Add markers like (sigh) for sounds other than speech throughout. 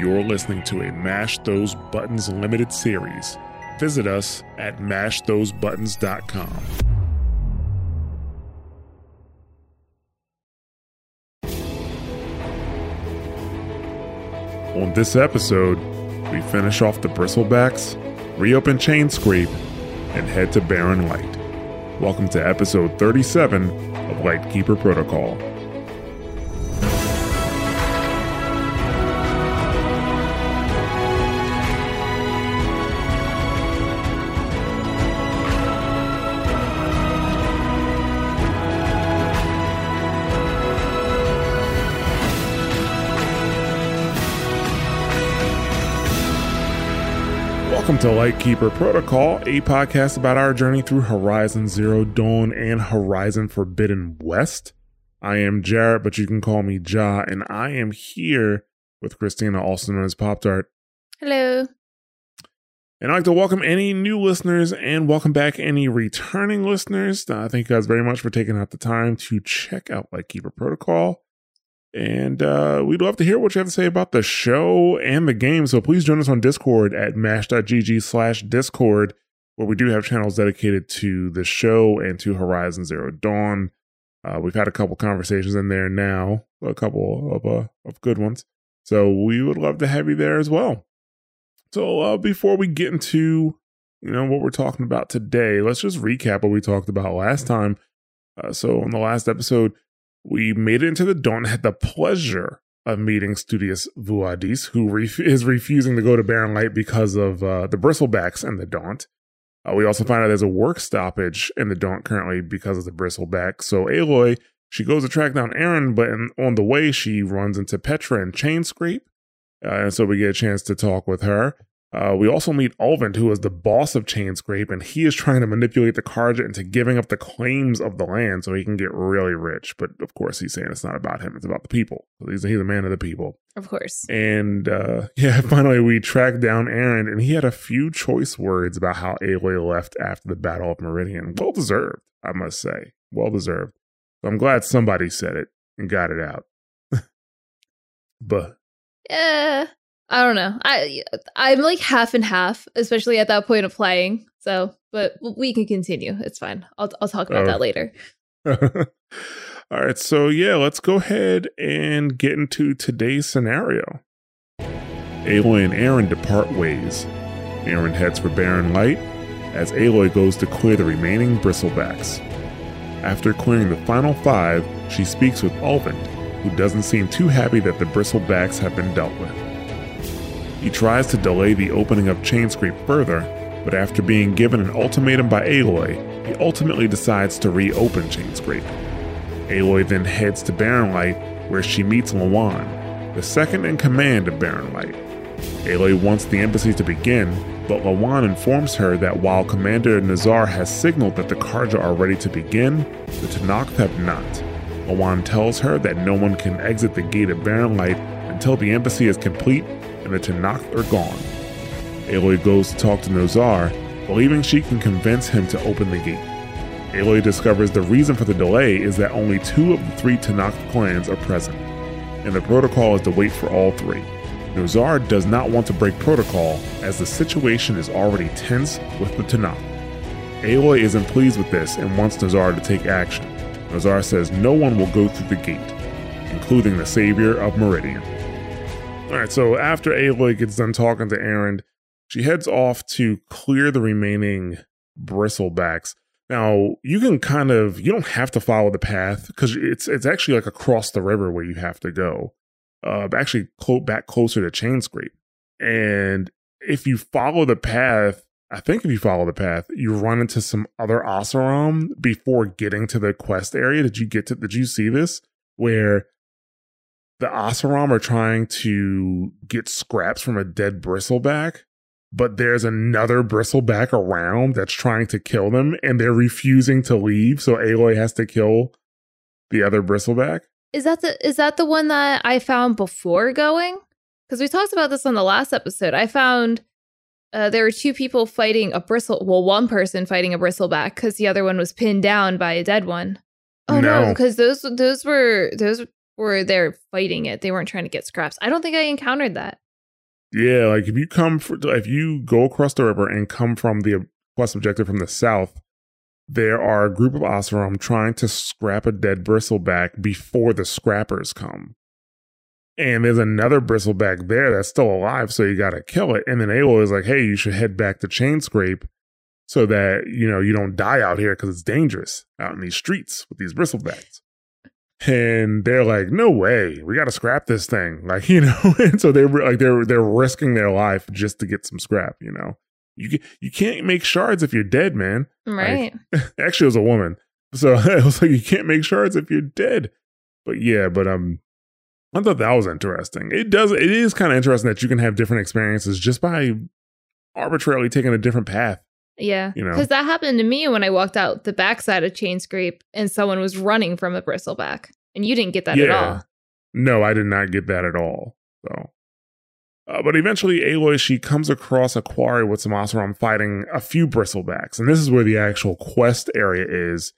You're listening to a Mash Those Buttons limited series. Visit us at mashthosebuttons.com. On this episode, we finish off the bristlebacks, reopen chain scrape, and head to Barren Light. Welcome to episode 37 of Lightkeeper Protocol. To Lightkeeper Protocol, a podcast about our journey through Horizon Zero Dawn and Horizon Forbidden West. I am Jarrett, but you can call me Ja, and I am here with Christina, also known as Pop Tart. Hello. And I'd like to welcome any new listeners and welcome back any returning listeners. Uh, thank you guys very much for taking out the time to check out Lightkeeper Protocol. And uh, we'd love to hear what you have to say about the show and the game. So please join us on Discord at mash.gg slash Discord, where we do have channels dedicated to the show and to Horizon Zero Dawn. Uh, we've had a couple conversations in there now, a couple of uh, of good ones. So we would love to have you there as well. So uh, before we get into you know what we're talking about today, let's just recap what we talked about last time. Uh, so on the last episode, we made it into the Daunt, had the pleasure of meeting Studious Vuadis, who ref- is refusing to go to Barren Light because of uh, the bristlebacks and the Daunt. Uh, we also find out there's a work stoppage in the Daunt currently because of the bristleback. So Aloy, she goes to track down Erend, but in, on the way she runs into Petra and Chainscrape. Uh, and so we get a chance to talk with her. Uh, we also meet Ulvund, who is the boss of Chainscrape, and he is trying to manipulate the Carja into giving up the claims of the land so he can get really rich. But of course, he's saying it's not about him; it's about the people. So he's, he's a man of the people. Of course. And uh, (laughs) yeah, finally we tracked down Erend, and he had a few choice words about how Aloy left after the Battle of Meridian. Well deserved, I must say. Well deserved. So I'm glad somebody said it and got it out. (laughs) but Yeah. I don't know. I I'm like half and half, especially at that point of playing. So, but we can continue. It's fine. I'll I'll talk about Oh. that later. (laughs) All right, so yeah, let's go ahead and get into today's scenario. Aloy and Erend depart ways. Erend heads for Barren Light as Aloy goes to clear the remaining bristlebacks. After clearing the final five, she speaks with Ulvund, who doesn't seem too happy that the bristlebacks have been dealt with. He tries to delay the opening of Chainscrape further, but after being given an ultimatum by Aloy, he ultimately decides to reopen Chainscrape. Aloy then heads to Barren Light, where she meets Lawan, the second in command of Barren Light. Aloy wants the embassy to begin, but Lawan informs her that while Commander Nozar has signaled that the Carja are ready to begin, the Tenakth have not. Lawan tells her that no one can exit the gate of Barren Light until the embassy is complete and the Tenakth are gone. Aloy goes to talk to Nozar, believing she can convince him to open the gate. Aloy discovers the reason for the delay is that only two of the three Tenakth clans are present, and the protocol is to wait for all three. Nozar does not want to break protocol as the situation is already tense with the Tenakth. Aloy isn't pleased with this and wants Nozar to take action. Nozar says no one will go through the gate, including the savior of Meridian. Alright, so after Aloy gets done talking to Erend, she heads off to clear the remaining bristlebacks. Now you can kind of you don't have to follow the path because it's it's actually like across the river where you have to go. Uh, actually, clo- back closer to Chainscrape, and if you follow the path, I think if you follow the path, you run into some other Oseram before getting to the quest area. Did you get to? Did you see this where the Oseram are trying to get scraps from a dead bristleback? but there's another bristleback around that's trying to kill them and they're refusing to leave so aloy has to kill the other bristleback Is that the is that the one that I found before going? Because we talked about this on the last episode. I found uh, there were two people fighting a bristle. Well, one person fighting a bristleback because the other one was pinned down by a dead one. Oh no, No. because those those were those were they're fighting it. They weren't trying to get scraps. I don't think I encountered that. Yeah, like if you come for, if you go across the river and come from the quest objective from the south, there are a group of Oseram trying to scrap a dead bristleback before the scrappers come. And there's another bristleback there that's still alive, so you gotta kill it. And then Aloy is like, hey, you should head back to Chainscrape so that, you know, you don't die out here because it's dangerous out in these streets with these bristlebacks. And they're like, no way, we gotta scrap this thing. (laughs) Like, you know, and so they're like they're they're risking their life just to get some scrap, you know. You you can't make shards if you're dead, man. Right. Like, (laughs) actually, it was a woman, so (laughs) it was like you can't make shards if you're dead. But yeah, but um, I thought that was interesting. It does. It is kind of interesting that you can have different experiences just by arbitrarily taking a different path. Yeah. You know. Because that happened to me when I walked out the backside of Chain Scrape and someone was running from a bristleback. And you didn't get that at all. No, I did not get that at all. So, uh, but eventually, Aloy she comes across a quarry with some Oseram fighting a few bristlebacks, and this is where the actual quest area is.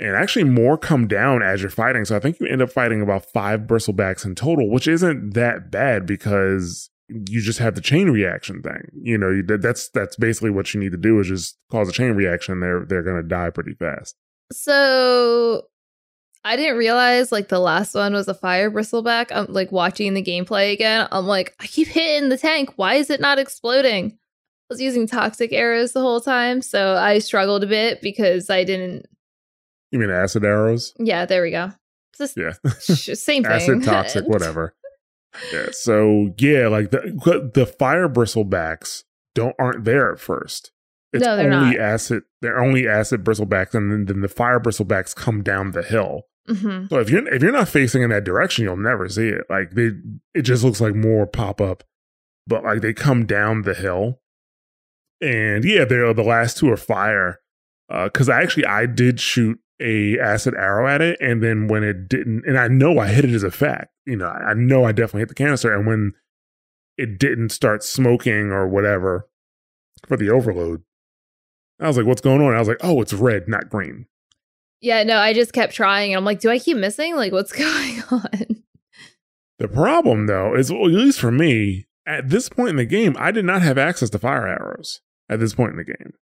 And actually, more come down as you're fighting. So I think you end up fighting about five bristlebacks in total, which isn't that bad because you just have the chain reaction thing. You know, that's that's basically what you need to do is just cause a chain reaction. They're they're gonna die pretty fast. So I didn't realize like the last one was a fire bristleback. I'm like watching the gameplay again. I'm like, I keep hitting the tank. Why is it not exploding? I was using toxic arrows the whole time, so I struggled a bit because I didn't. You mean acid arrows? Yeah, there we go. It's Yeah. same (laughs) thing. acid toxic (laughs) whatever yeah so yeah like the the fire bristlebacks don't aren't there at first. It's No, they're only not. acid they're only acid bristlebacks and then, then the fire bristlebacks come down the hill. Hmm so if you're if you're not facing in that direction you'll never see it. Like they it just looks like more pop up but like they come down the hill. And yeah they're the last two are fire because I actually I did shoot a acid arrow at it, and then when it didn't, and I know I hit it as a fact, you know, I know I definitely hit the canister, and when it didn't start smoking or whatever for the overload, I was like, "What's going on?" I was like, "Oh, it's red, not green." Yeah, no, I just kept trying, and I'm like, do I keep missing? Like, what's (laughs) going on? The problem, though, is well, at least for me, at this point in the game, I did not have access to fire arrows. At this point in the game,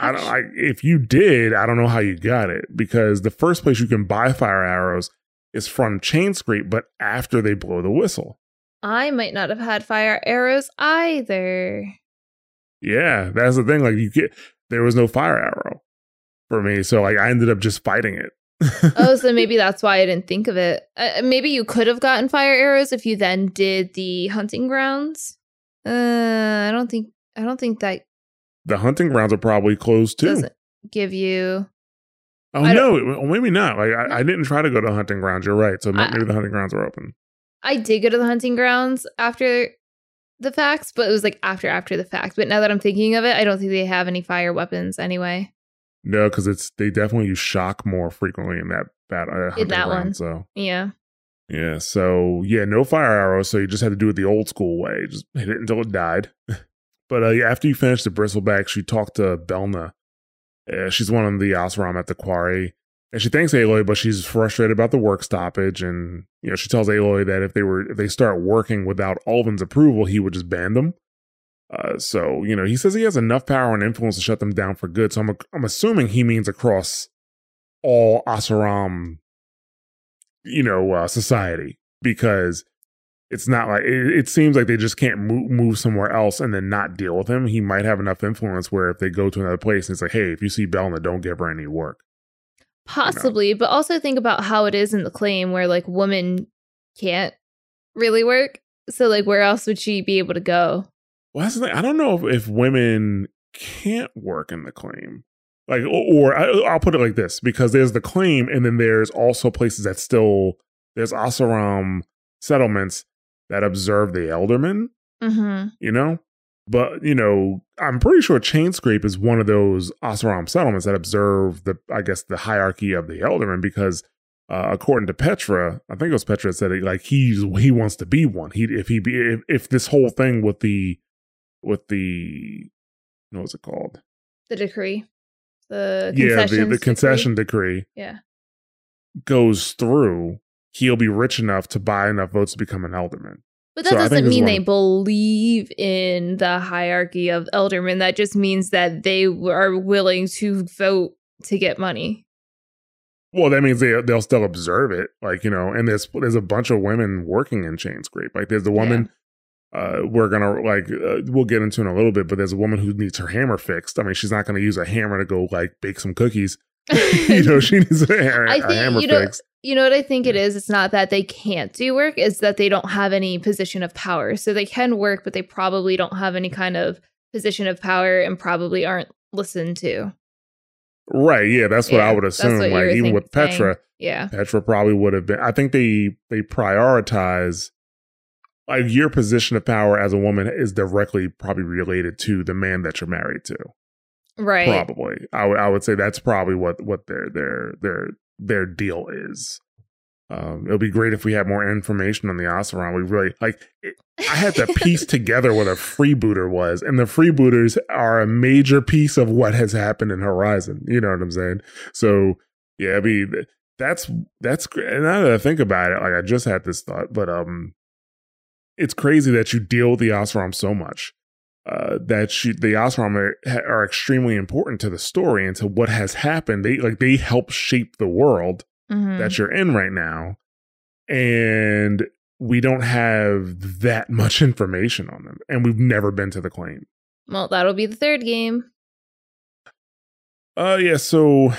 I don't. I, if you did, I don't know how you got it because the first place you can buy fire arrows is from Chain Scrape, but after they blow the whistle. I might not have had fire arrows either. Yeah, that's the thing. Like you get, there was no fire arrow for me, so like I ended up just fighting it. oh, so (laughs) maybe that's why I didn't think of it. Uh, maybe you could have gotten fire arrows if you then did the hunting grounds. Uh, I don't think. I don't think that the hunting grounds are probably closed too. doesn't give you. Oh no, maybe not. Like I, I didn't try to go to hunting grounds. You're right. So I- maybe the hunting grounds are open. I did go to the hunting grounds after the facts, but it was like after after the fact. But now that I'm thinking of it, I don't think they have any fire weapons anyway. No, because it's they definitely use shock more frequently in that that uh, hunting that ground. one. So Yeah. yeah, so yeah, no fire arrows. So you just had to do it the old school way. Just hit it until it died. (laughs) but uh, after you finish the bristlebacks, you talk to Belna. Uh, she's one of the Oseram at the quarry. And she thanks Aloy, but she's frustrated about the work stoppage. And, you know, she tells Aloy that if they were if they start working without Ulvund's approval, he would just ban them. Uh, so, you know, he says he has enough power and influence to shut them down for good. So I'm I'm assuming he means across all Oseram, you know, uh, society because it's not like it, it seems like they just can't move, move somewhere else and then not deal with him. He might have enough influence where if they go to another place and it's like, hey, if you see Belna, don't give her any work. Possibly, but also think about how it is in the claim where like women can't really work. So like where else would she be able to go? Well, that's the thing. I don't know if, if women can't work in the claim. Like, or, or I, I'll put it like this because there's the claim, and then there's also places that still, there's Oseram settlements that observe the Eldermen, Mm-hmm. you know? But, you know, I'm pretty sure Chainscrape is one of those Oseram settlements that observe the, I guess, the hierarchy of the Eldermen because uh, according to Petra, I think it was Petra said it, like he's he wants to be one. He if he be if, if this whole thing with the with the what was it called? The decree. The yeah, the, the decree. concession decree Yeah. goes through, he'll be rich enough to buy enough votes to become an alderman. But that So doesn't mean they of- believe in the hierarchy of eldermen. That just means that they are willing to vote to get money. Well, that means they they'll still observe it, like you know. And there's there's a bunch of women working in chain scrape. Like there's a woman. Uh, we're gonna like uh, we'll get into in a little bit, but there's a woman who needs her hammer fixed. I mean, she's not gonna use a hammer to go like bake some cookies. (laughs) you know, she needs a, I a think hammer you know. fixed. You know what I think it is? It's not that they can't do work, it's that they don't have any position of power. So they can work, but they probably don't have any kind of position of power and probably aren't listened to. Right? Yeah, that's what I would assume. Like even with Petra, Yeah. Petra probably would have been. I think they they prioritize like your position of power as a woman is directly probably related to the man that you're married to. Right. Probably, I would I would say that's probably what what their their their their deal is. Um, it'll be great if we had more information on the Oseram. We really like. It, I had to piece (laughs) together what a freebooter was, and the freebooters are a major piece of what has happened in Horizon. You know what I'm saying? So yeah, I mean that's that's great. And now that I think about it, like I just had this thought, but um, it's crazy that you deal with the Oseram so much. Uh, that you, the Oseram are, are extremely important to the story and to what has happened. They like they help shape the world Mhm. that you're in right now, and we don't have that much information on them, and we've never been to the claim. well, that'll be the third game. Uh, yeah. So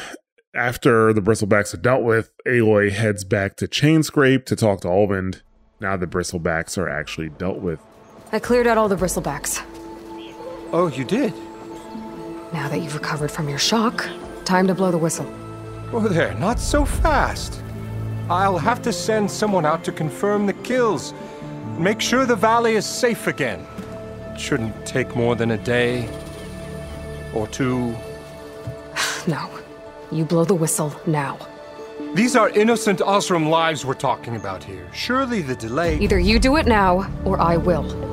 after the bristlebacks are dealt with, Aloy heads back to Chainscrape to talk to Ulvund. Now the bristlebacks are actually dealt with. I cleared out all the bristlebacks. Oh, you did? Now that you've recovered from your shock, time to blow the whistle. Oh, there, not so fast. I'll have to send someone out to confirm the kills. Make sure the valley is safe again. It shouldn't take more than a day. Or two. (sighs) No. You blow the whistle now. These are innocent Oseram lives we're talking about here. Surely the delay. Either you do it now, or I will.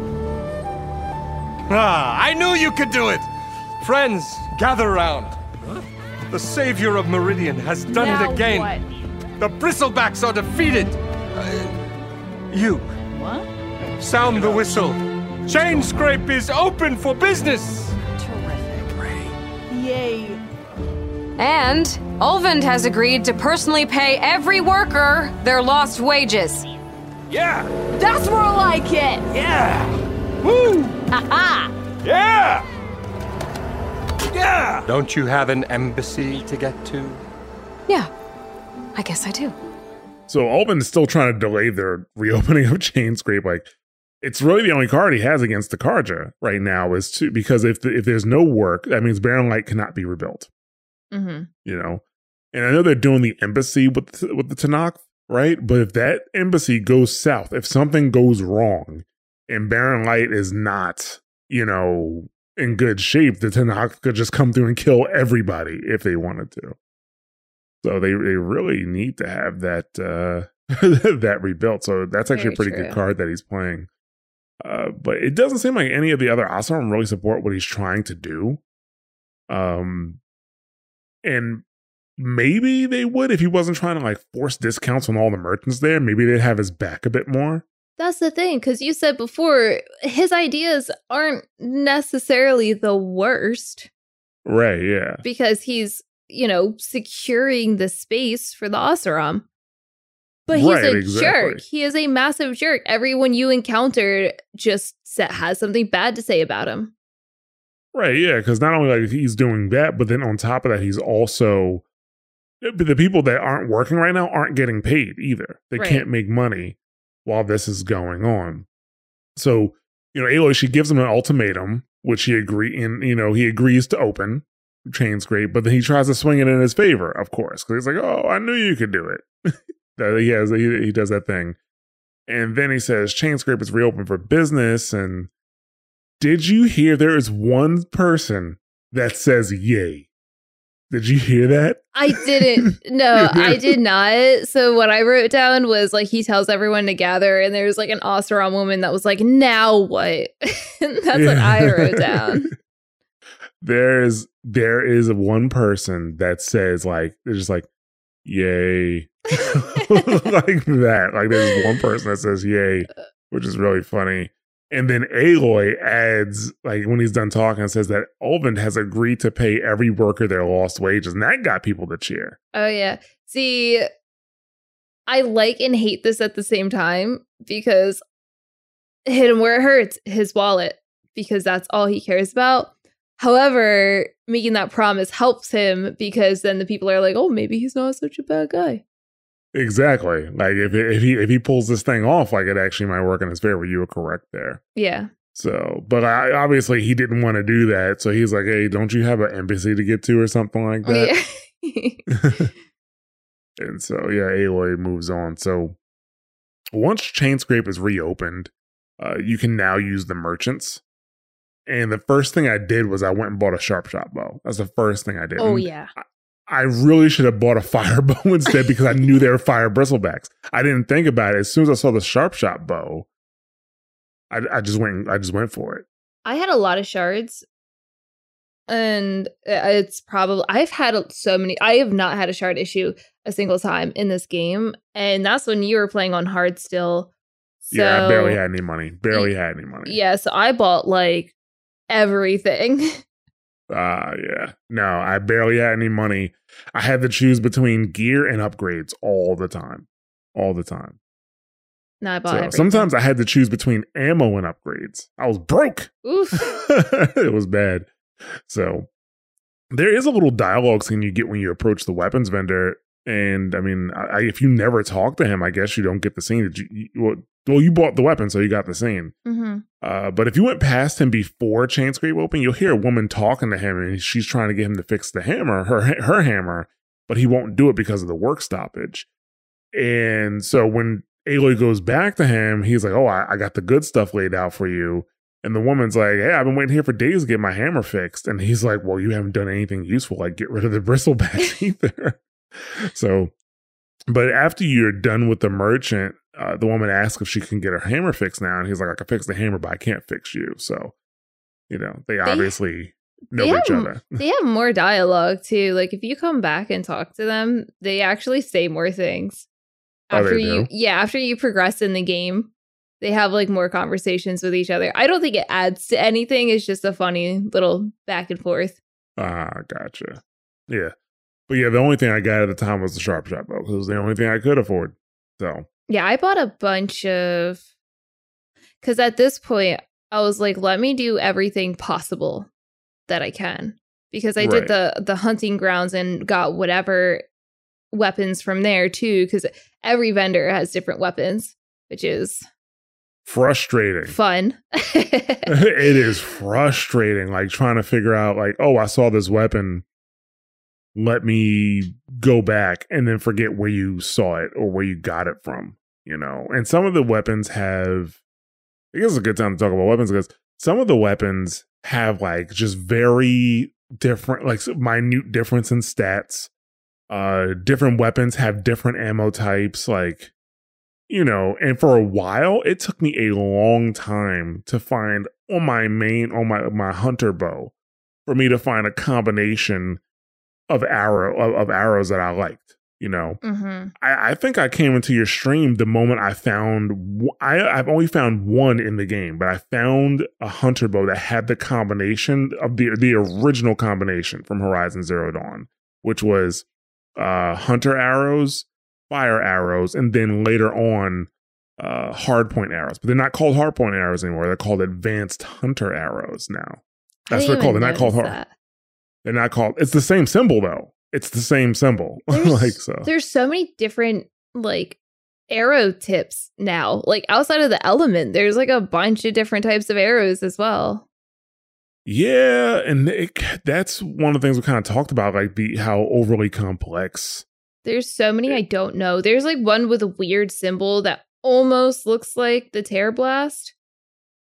Ah, I knew you could do it! Friends, gather round. The savior of Meridian has done it again. The bristlebacks are defeated. Uh, you. What? Sound the whistle. Chain scrape is open for business. Terrific. Yay. And Ulvund has agreed to personally pay every worker their lost wages. Yeah. That's more like it. Yeah. Woo. Aha. Yeah. Yeah. Don't you have an embassy to get to? Yeah, I guess I do. So Ulvund is still trying to delay their reopening of (laughs) Chainscrape. Like it's really the only card he has against the Carja right now is to because if the, if there's no work, that means Barren Light cannot be rebuilt. hmm You know, and I know they're doing the embassy with the, with the Tenakth, right? But if that embassy goes south, if something goes wrong, and Barren Light is not, you know, in good shape, the Tenakth could just come through and kill everybody if they wanted to. So they they really need to have that uh (laughs) that rebuilt. So that's actually Very a pretty true. good card that he's playing. Uh, but it doesn't seem like any of the other Oseram really support what he's trying to do. Um, and maybe they would if he wasn't trying to like force discounts on all the merchants there. Maybe they'd have his back a bit more. That's the thing, because you said before his ideas aren't necessarily the worst Right? Yeah. because he's, you know, securing the space for the Oseram. But he's Right, a exactly. jerk. He is a massive jerk. Everyone you encounter just has something bad to say about him. Right, yeah, because not only like he's doing that, but then on top of that, he's also eh, the people that aren't working right now aren't getting paid either. They Right. can't make money while this is going on. So, you know, Aloy, she gives him an ultimatum, which he agree in, you know, he agrees to open chain scrape, but then he tries to swing it in his favor, of course, because he's like, "Oh, I knew you could do it." (laughs) he has, he, he does that thing, and then he says, "Chain scrape is reopened for business." And did you hear there is one person that says "yay"? Did you hear that? I didn't. (laughs) No, I did not. So what I wrote down was like he tells everyone to gather, and there's like an Oseram woman that was like, "Now what?" (laughs) That's what I wrote down. (laughs) There's there is one person that says like they're just like yay like that. Like there's one person that says yay uh, which is really funny. And then Aloy adds, like when he's done talking, says that Ulvund has agreed to pay every worker their lost wages, and that got people to cheer. Oh yeah. See, I like and hate this at the same time because hit him where it hurts, his wallet, because that's all he cares about. However, making that promise helps him because then the people are like, "Oh, maybe he's not such a bad guy." Exactly. Like if if he if he pulls this thing off, like it actually might work in his favor. You were correct there. Yeah. So, but I obviously he didn't want to do that. So he's like, "Hey, don't you have an embassy to get to or something like Oh, that?" yeah. (laughs) (laughs) and so yeah, Aloy moves on. So once Chainscrape is reopened, uh, you can now use the merchants. And the first thing I did was I went and bought a sharp shot bow. That's the first thing I did. oh And yeah. I really should have bought a (laughs) fire bow instead because I knew they were fire bristlebacks. I didn't think about it. As soon as I saw the sharp shot bow, I, I just went. I just went for it. I had a lot of shards, and uh, it's probably I've had so many. I have not had a shard issue a single time in this game, and that's when you were playing on hard still. So, yeah, I barely had any money. Barely had any money. Yeah, so I bought like everything. (laughs) Ah, yeah. No, I barely had any money. I had to choose between gear and upgrades all the time. All the time. no, I bought So everything. sometimes I had to choose between ammo and upgrades. I was broke. Oof. (laughs) it was bad. So there is a little dialogue scene you get when you approach the weapons vendor. And I mean, I, if you never talk to him, I guess you don't get the scene. That you, you, well, you bought the weapon, so you got the scene. hmm Uh, but if you went past him before Chainscrape open, you'll hear a woman talking to him, and she's trying to get him to fix the hammer, her her hammer, but he won't do it because of the work stoppage. And so when Aloy goes back to him, he's like, "Oh, I, I got the good stuff laid out for you." And the woman's like, "Hey, I've been waiting here for days to get my hammer fixed." And he's like, "Well, you haven't done anything useful, like get rid of the (laughs) bristlebacks (laughs) either." so, but after you're done with the merchant, uh, the woman asks if she can get her hammer fixed now, and he's like, "I can fix the hammer, but I can't fix you." So, you know, they, obviously know they each have- other. They have more dialogue too. Like if you come back and talk to them, they actually say more things. Oh, After you do? yeah, after you progress in the game, they have like more conversations with each other. I don't think it adds to anything. It's just a funny little back and forth. Ah, gotcha. Yeah, but yeah, the only thing I got at the time was the sharp shot bow. 'cause It was the only thing I could afford. So, Yeah, I bought a bunch of because at this point I was like, let me do everything possible that I can because I Right. did the the hunting grounds and got whatever weapons from there too. Because every vendor has different weapons, which is frustrating. fun. (laughs) it is frustrating like trying to figure out like oh i saw this weapon let me go back and then forget where you saw it or where you got it from you know and some of the weapons have i guess it's a good time to talk about weapons because some of the weapons have like just very different like minute difference in stats uh different weapons have different ammo types like you know, and for a while, it took me a long time to find on my main, on my my hunter bow, for me to find a combination of arrow of, of arrows that I liked. You know, hmm I, I think I came into your stream the moment I found. I, have only found one in the game, but I found a hunter bow that had the combination of the the original combination from Horizon Zero Dawn, which was uh hunter arrows, fire arrows, and then later on uh hardpoint arrows. But they're not called hardpoint arrows anymore. They're called advanced hunter arrows now. That's what they're called. They're not called hard. They're not called. It's the same symbol though. It's the same symbol. (laughs) Like so. there's so many different like arrow tips now. Like outside of the element, there's like a bunch of different types of arrows as well. Yeah, and it, that's one of the things we kind of talked about, like the how overly complex. There's so many I don't know. There's like one with a weird symbol that almost looks like the tear blast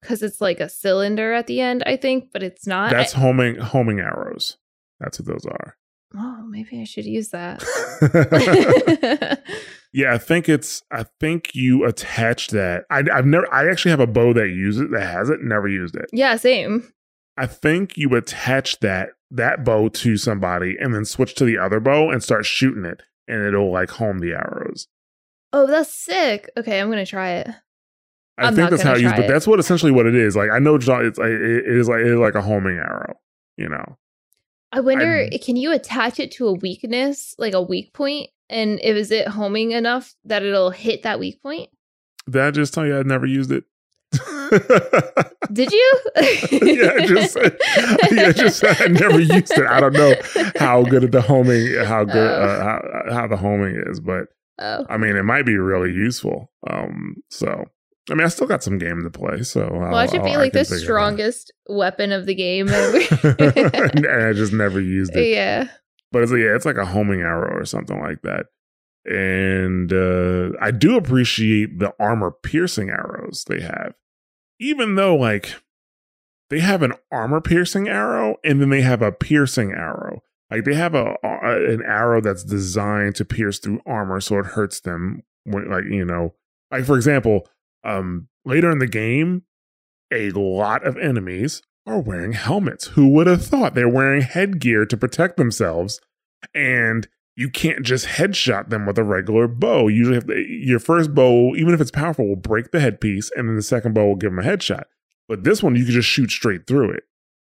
because it's like a cylinder at the end, I think, but it's not. That's homing homing arrows. That's what those are. Oh, maybe I should use that. (laughs) (laughs) yeah, I think it's. I think you attach that. I, I've never. I actually have a bow that uses it that has it. Never used it. yeah, same. I think you attach that that bow to somebody and then switch to the other bow and start shooting it, and it'll like home the arrows. Oh, that's sick. Okay, I'm gonna try it. I I'm think that's how it is, but that's what essentially what it is. Like I know it's not- it's like it it is like it is like a homing arrow, you know. I wonder, I'm- can you attach it to a weakness, like a weak point? And if is it homing enough that it'll hit that weak point? Did I just tell you I'd never used it? Did you? (laughs) yeah, I just yeah, just I never used it. I don't know how good at the homing, how good Oh. uh, how, how the homing is, but oh. I mean, it might be really useful. Um, so I mean, I still got some game to play, so Well, it should be like the strongest weapon of the game. (laughs) and and I just never used it. yeah. but it's like, yeah, it's like a homing arrow or something like that. And uh, I do appreciate the armor piercing arrows they have, even though like they have an armor piercing arrow and then they have a piercing arrow. Like they have a, a an arrow that's designed to pierce through armor, so it hurts them. When, like you know, like for example, um, later in the game, a lot of enemies are wearing helmets. Who would have thought they're wearing headgear to protect themselves? And you can't just headshot them with a regular bow. You usually have to, your first bow, even if it's powerful, will break the headpiece, and then the second bow will give them a headshot. But this one, you can just shoot straight through it.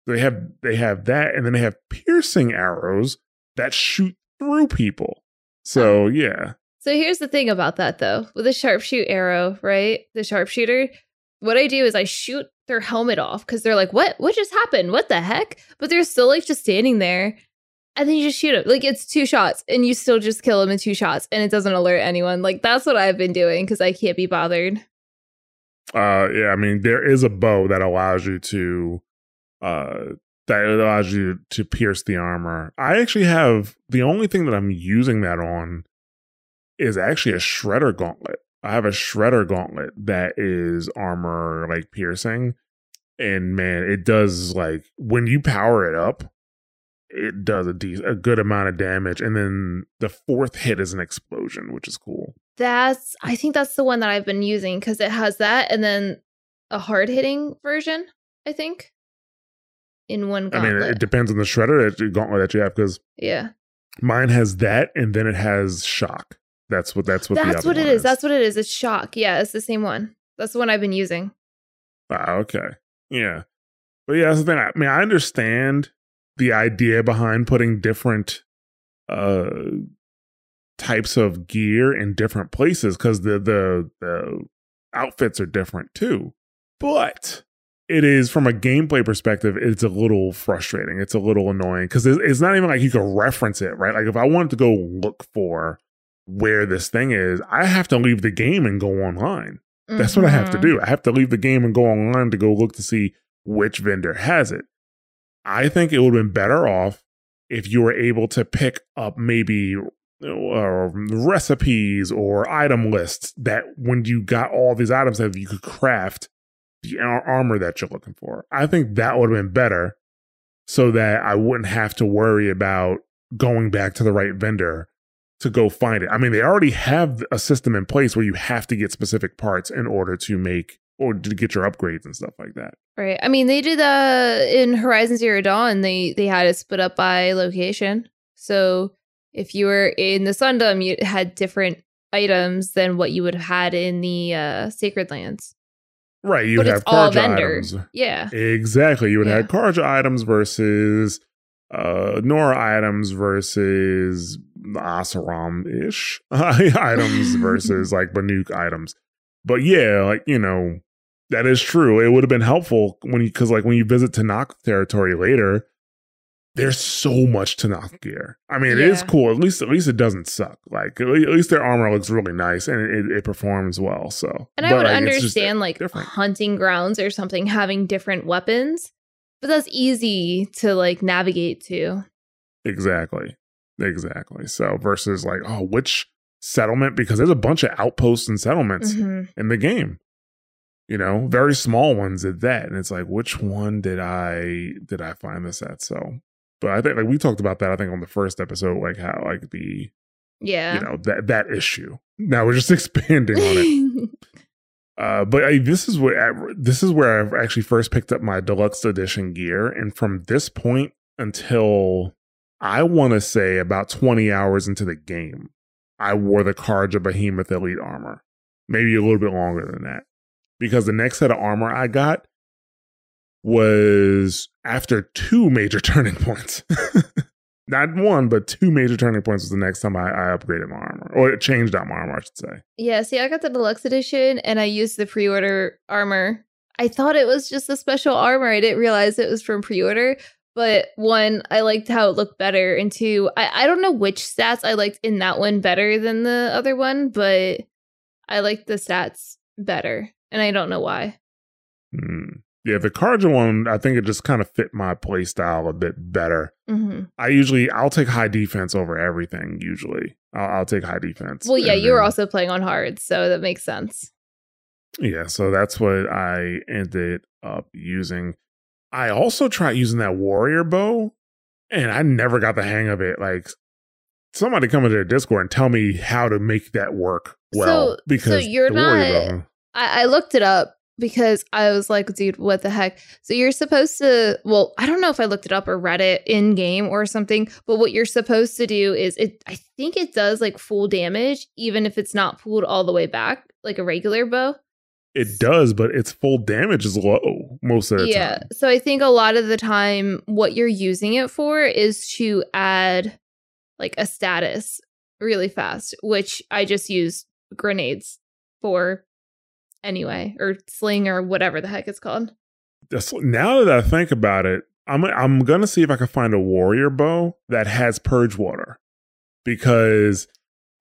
They have they have that, and then they have piercing arrows that shoot through people. So yeah, So here's the thing about that though. With a sharpshoot arrow, right? The sharpshooter, what I do is I shoot their helmet off because they're like, what? What just happened? What the heck? But they're still like just standing there. And then you just shoot them. Like it's two shots and you still just kill them in two shots and it doesn't alert anyone. Like that's what I've been doing because I can't be bothered. uh, yeah. I mean, there is a bow that allows you to, uh, that allows you to pierce the armor. I actually have the only thing that I'm using that on is actually a shredder gauntlet. I have a shredder gauntlet that is armor like piercing. And man, it does like when you power it up, it does a de- a good amount of damage. And then the fourth hit is an explosion, which is cool. That's I think that's the one that I've been using because it has that and then a hard hitting version, I think. In one I gauntlet. mean, it depends on the shredder that you, gauntlet that you have because yeah. mine has that, and then it has shock. That's what that's what. the That's what it one is. That's what it is. It's shock. Yeah, it's the same one. That's the one I've been using. Ah, okay. Yeah. But yeah, that's the thing. I mean, I understand the idea behind putting different uh types of gear in different places because the the the outfits are different too. But it is from a gameplay perspective, it's a little frustrating. It's a little annoying because it's it's not even like you can reference it, right? Like if I wanted to go look for where this thing is, I have to leave the game and go online. That's what I have to do. I have to leave the game and go online to go look to see which vendor has it. I think it would have been better off if you were able to pick up maybe uh, recipes or item lists that when you got all these items that you could craft the armor that you're looking for. I think that would have been better so that I wouldn't have to worry about going back to the right vendor to go find it. I mean, they already have a system in place where you have to get specific parts in order to make or to get your upgrades and stuff like that. Right. I mean, they did uh in Horizon Zero Dawn. They they had it split up by location. So if you were in the Sundom, you had different items than what you would have had in the uh Sacred Lands. Right. You would have all Carja vendors. items. Yeah. Exactly. You would Yeah. have Carja items versus uh Nora items versus Oseram ish (laughs) items versus like Banuk items. But yeah, like, you know, that is true. It would have been helpful when you because like when you visit Tenakth territory later, there's so much Tenakth gear. I mean, it is Yeah. cool. At least at least it doesn't suck. Like at least their armor looks really nice and it, it performs well. So And I But, would like, understand like different. hunting grounds or something having different weapons, but that's easy to like navigate to. Exactly. Exactly. So versus like, oh, which settlement? Because there's a bunch of outposts and settlements Mhm. in the game. You know, very small ones at that. And it's like, which one did I did I find this at? So but I think like we talked about that, I think on the first episode, like how like the Yeah. you know that that issue. Now we're just (laughs) expanding on it. (laughs) Uh, but I, this is where this is where I've actually first picked up my deluxe edition gear, and from this point until I want to say about twenty hours into the game, I wore the Carja Behemoth Elite armor. Maybe a little bit longer than that. because the next set of armor I got was after two major (laughs) turning points. (laughs) Not one, but two major turning points was the next time I, I upgraded my armor or changed out my armor, I should say. Yeah, see, I got the deluxe edition and I used the pre order armor. I thought it was just a special armor. I didn't realize it was from pre order. But one, I liked how it looked better. And two, I, I don't know which stats I liked in that one better than the other one, but I liked the stats better. And I don't know why. Hmm. Yeah, the Carja one, I think it just kind of fit my play style a bit better. hmm I usually, I'll take high defense over everything, usually. I'll, I'll take high defense. Well, yeah, And you were also playing on hard, so that makes sense. Yeah, so that's what I ended up using. I also tried using that warrior bow, and I never got the hang of it. Like somebody come into their Discord and tell me how to make that work well. So- so because you're the warrior not- bow- I, I looked it up because I was like, dude, what the heck? So you're supposed to, well, I don't know if I looked it up or read it in game or something, but what you're supposed to do is it, I think it does like full damage, even if it's not pulled all the way back, like a regular bow. It does, but its full damage is low most of the Yeah. time. Yeah. So I think a lot of the time, what you're using it for is to add like a status really fast, which I just use grenades for anyway, or sling or whatever the heck it's called. That's, now that I think about it, I'm I'm gonna see if I can find a warrior bow that has purge water, because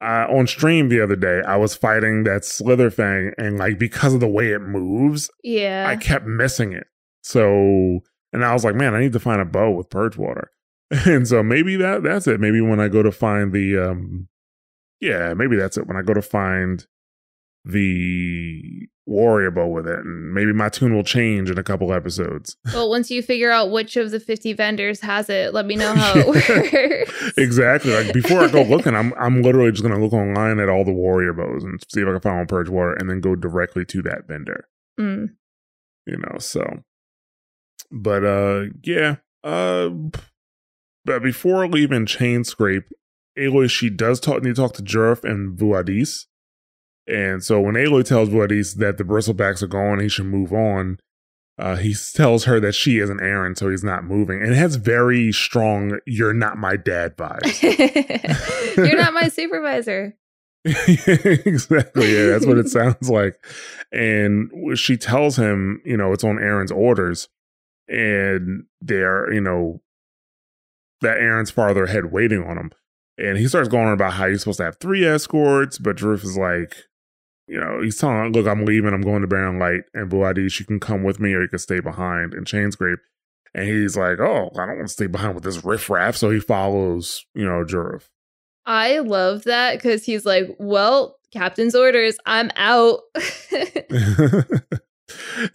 uh, on stream the other day I was fighting that slither thing, and like because of the way it moves, Yeah. I kept missing it. So, and I was like, man, I need to find a bow with purge water, (laughs) and so maybe that that's it. Maybe when I go to find the um, yeah, maybe that's it. When I go to find the warrior bow with it, and maybe my tune will change in a couple episodes. (laughs) well, once you figure out which of the 50 vendors has it, let me know how (laughs) it works. exactly. Like before I go (laughs) looking, I'm I'm literally just gonna look online at all the warrior bows and see if I can find one purge water, and then go directly to that vendor. Mm. You know, so. But uh, yeah. Uh, but before leaving Chain Scrape, Aloy she does talk need to talk to Jurif and Vuadis. And so when Aloy tells Vuadis that the bristlebacks are gone, he should move on. Uh, he tells her that she is an Erend, so he's not moving, and it has very strong "you're not my dad" vibes. (laughs) You're not my supervisor. (laughs) exactly. Yeah, that's what it sounds like. And she tells him, you know, it's on Erend's orders, and they're, you know, that Erend's farther ahead waiting on him. And he starts going on about how he's supposed to have three escorts, but Drew is like, you know, he's telling her, look, I'm leaving, I'm going to Barren Light, and Vuadis, you can come with me or you can stay behind in Chainscrape. And he's like, oh, I don't want to stay behind with this riffraff. So he follows, you know, Jurif. I love that because he's like, well, captain's orders, I'm out. (laughs)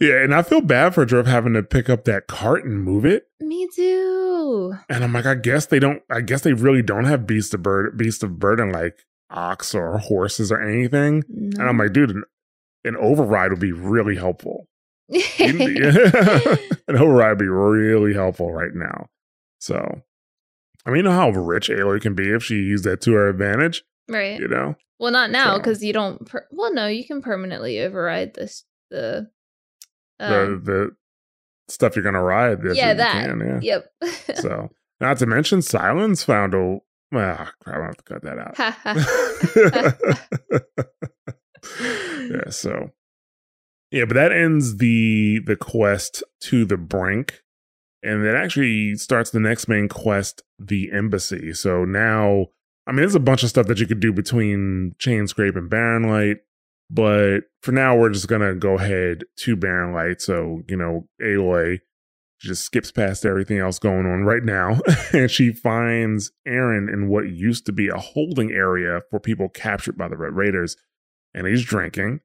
yeah, and I feel bad for Drew having to pick up that cart and move it. Me too. And I'm like, I guess they don't. I guess they really don't have beast of bird, beast of burden like ox or horses or anything. And I'm like, dude, an, an override would be really helpful. (laughs) (laughs) an override would be really helpful right now. So, I mean, you know how rich Aloy can be if she used that to her advantage. right. You know, Well, not now So- because you don't. Per- well, no, you can permanently override this. The. the Um, the stuff you're gonna ride. yeah, that. can, yeah. Yep. (laughs) So, not to mention, Sylens found a. Well, crap, I don't have to cut that out. (laughs) Yeah. So, yeah, but that ends the the quest to the brink, and it actually starts the next main quest, the embassy. So now, I mean, there's a bunch of stuff that you could do between Chain Scrape and Barren Light. But for now, we're just gonna go ahead to Barren Light. So you know, Aloy just skips past everything else going on right now, (laughs) and she finds Erend in what used to be a holding area for people captured by the Red Raiders, and he's drinking.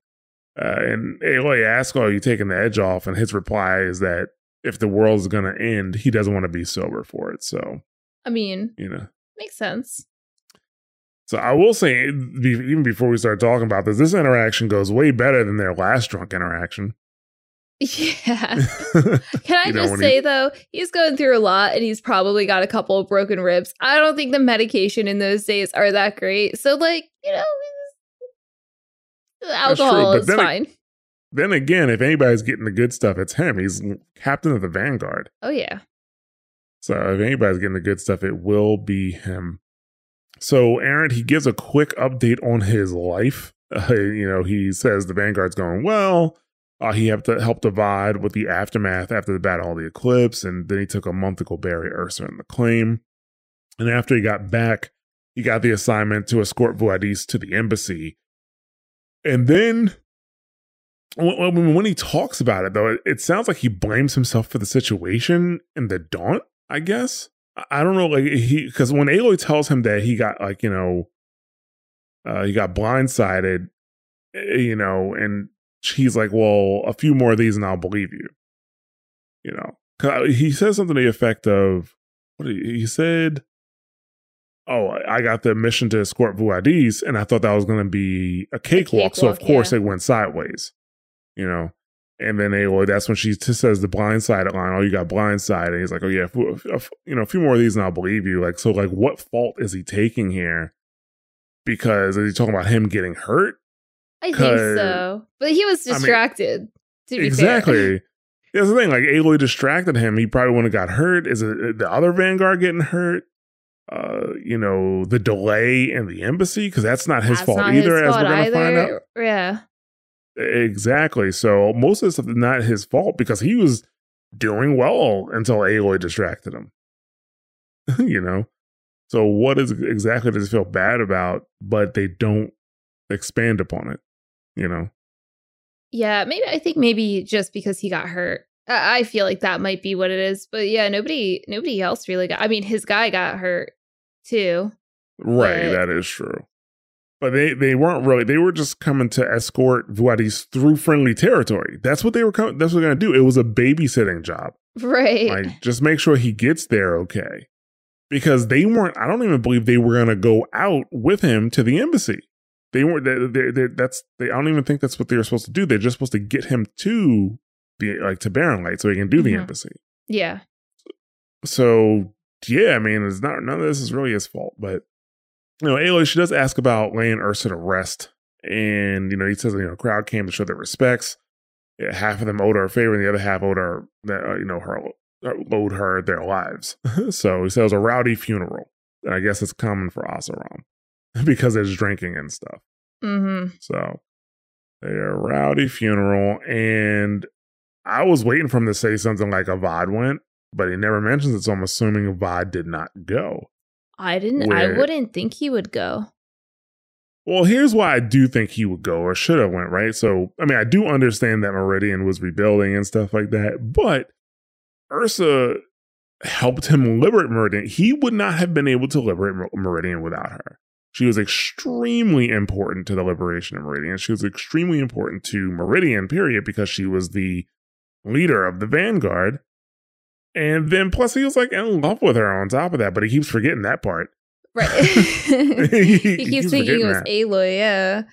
Uh, and Aloy asks, "Oh, are you taking the edge off?" And his reply is that if the world is gonna end, he doesn't want to be sober for it. So I mean, you know. makes sense. So I will say, even before we start talking about this, this interaction goes way better than their last drunk interaction. (laughs) Yeah. (laughs) Can I just say he- though, he's going through a lot and he's probably got a couple of broken ribs. I don't think the medication in those days are that great. So like, you know, alcohol but is it- fine. then again, if anybody's getting the good stuff, it's him. He's captain of the Vanguard. Oh yeah. So if anybody's getting the good stuff, it will be him. So Erend, he gives a quick update on his life. Uh, (laughs) you know, he says the Vanguard's going well. Uh, he had to help divide with the aftermath after the Battle of the Eclipse, and then he took a month to go bury Ursa in the claim. And after he got back, he got the assignment to escort Vuadis to the embassy. And then when, he talks about it, though, it, it sounds like he blames himself for the situation and the daunt, I guess. I don't know, like he because when Aloy tells him that he got like you know, uh, he got blindsided, eh, you know, and he's like, "Well, a few more of these, and I'll believe you." You know, he says something to the effect of, "What he, he said." Oh, I got the mission to escort Vuadis, and I thought that was going to be a cakewalk. So of course yeah. it went sideways. You know, and then Aloy, that's when she says the blindsided line. Oh, you got blindsided. And he's like, oh yeah, you know, a few more of these and I'll believe you. Like, so like, what fault is he taking here? Because is he talking about him getting hurt? I think so, but he was distracted. I mean, exactly. (laughs) That's the thing. Like Aloy distracted him. He probably wouldn't have got hurt. Is it the other Vanguard getting hurt? Uh, you know, the delay in the embassy because that's not his that's fault not either. His as we're gonna either. find out. Yeah. Exactly. So most of this stuff is not his fault because he was doing well until Aloy distracted him. (laughs) you know? So what is exactly does he feel bad about, but they don't expand upon it, you know? Yeah, maybe I think maybe just because he got hurt. I feel like that might be what it is. But yeah, nobody nobody else really got I mean his guy got hurt too. Right, but... that is true but they they weren't really. They were just coming to escort Vuadis through friendly territory. That's what they were. coming. that's what they're gonna do. It was a babysitting job, right? Like just make sure he gets there okay, because they weren't. I don't even believe they were gonna go out with him to the embassy. They weren't. They, they, they, that's. They, I don't even think that's what they were supposed to do. They're just supposed to get him to the like to Barren Light so he can do mm-hmm. the embassy. Yeah. So yeah, I mean, it's not none of this is really his fault, but you know, Aloy, she does ask about laying Ursa to rest. And, you know, he says, you know, crowd came to show their respects. Yeah, half of them owed her a favor, and the other half owed her, uh, you know, her, uh, owed her their lives. (laughs) so he says a rowdy funeral. And I guess it's common for Oseram (laughs) because there's drinking and stuff. Mm-hmm. So they're a rowdy funeral. And I was waiting for him to say something like Avad went, but he never mentions it. So I'm assuming Avad did not go. I didn't. Where, I wouldn't think he would go. Well, here's why I do think he would go or should have went. Right. So, I mean, I do understand that Meridian was rebuilding and stuff like that, but Ursa helped him liberate Meridian. He would not have been able to liberate Meridian without her. She was extremely important to the liberation of Meridian. She was extremely important to Meridian, period, because she was the leader of the Vanguard. And then plus he was like in love with her on top of that, but he keeps forgetting that part. Right. (laughs) (laughs) he, he, keeps thinking it was that. Aloy, yeah.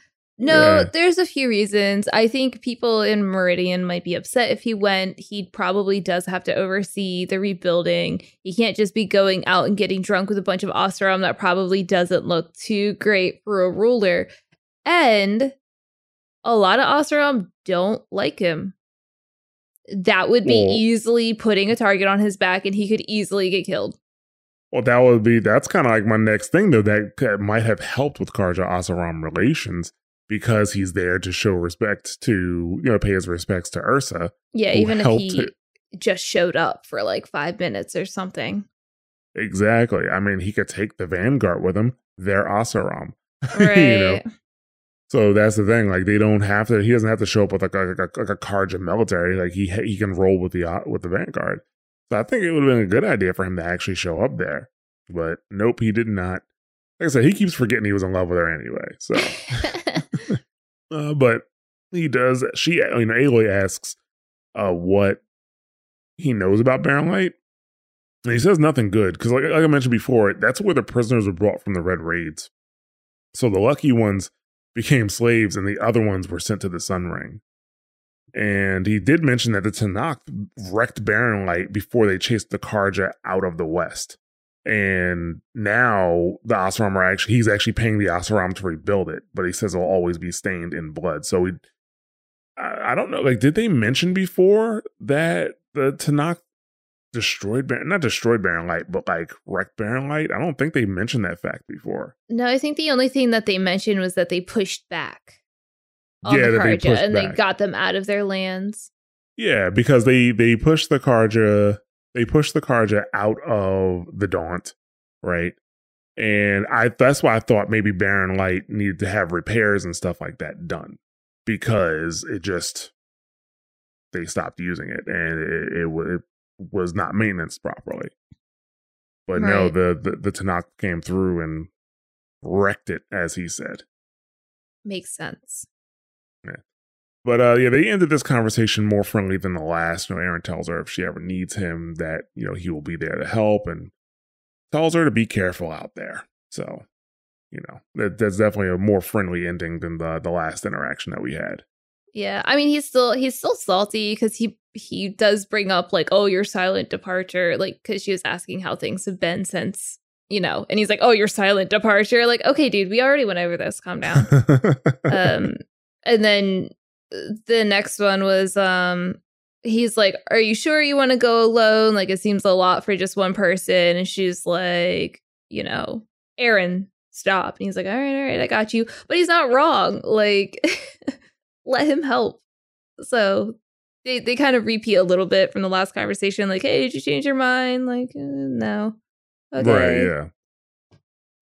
No, yeah. there's a few reasons. I think people in Meridian might be upset if he went. He probably does have to oversee the rebuilding. He can't just be going out and getting drunk with a bunch of Oseram. That probably doesn't look too great for a ruler. And a lot of Oseram don't like him that would be well, easily putting a target on his back and he could easily get killed. Well, that would be that's kind of like my next thing though. That might have helped with Carja Oseram relations because he's there to show respect to you know pay his respects to Ursa. Yeah, even if he just showed up for like five minutes or something. Exactly. I mean, he could take the Vanguard with him. They're Oseram. Right. (laughs) you know, so that's the thing. Like they don't have to. He doesn't have to show up with like a like a, like a Carja military. Like he he can roll with the uh, with the vanguard. So I think it would have been a good idea for him to actually show up there. But nope, he did not. Like I said, he keeps forgetting he was in love with her anyway. So, (laughs) uh, but he does. She, you know, Aloy asks uh, what he knows about Barren Light. And he says nothing good because, like, like I mentioned before, that's where the prisoners were brought from the Red Raids. So the lucky ones became slaves and the other ones were sent to the Sun Ring. And he did mention that the Tenakth wrecked Barren Light before they chased the Carja out of the West. And now the Oseram are actually, he's actually paying the Oseram to rebuild it, but he says it'll always be stained in blood. So he, I, I don't know. Like, did they mention before that the Tenakth destroyed Barren, not destroyed Barren Light, but like wrecked Barren Light? I don't think they mentioned that fact before. No, I think the only thing that they mentioned was that they pushed back on Yeah, the they Carja pushed and they got them out of their lands. Yeah, because they they pushed the Carja, they pushed the Carja out of the Daunt, right? And I that's why I thought maybe Barren Light needed to have repairs and stuff like that done because it just they stopped using it and it, it, it was not maintenance properly. But no, the, the the Tenakth came through and wrecked it, as he said. Makes sense. But uh, yeah, they ended this conversation more friendly than the last. You know, Erend tells her if she ever needs him, that you know he will be there to help, and tells her to be careful out there. So, you know, that, that's definitely a more friendly ending than the the last interaction that we had. Yeah, I mean he's still he's still salty because he he does bring up like oh your silent departure like because she was asking how things have been since you know and he's like oh your silent departure like okay dude we already went over this calm down (laughs) um and then the next one was um he's like are you sure you want to go alone? Like it seems a lot for just one person. And she's like you know Erend stop. And he's like all right all right i got you. But he's not wrong. Like (laughs) let him help. So they they kind of repeat a little bit from the last conversation like hey did you change your mind? Like uh, no. Okay. Right? Yeah.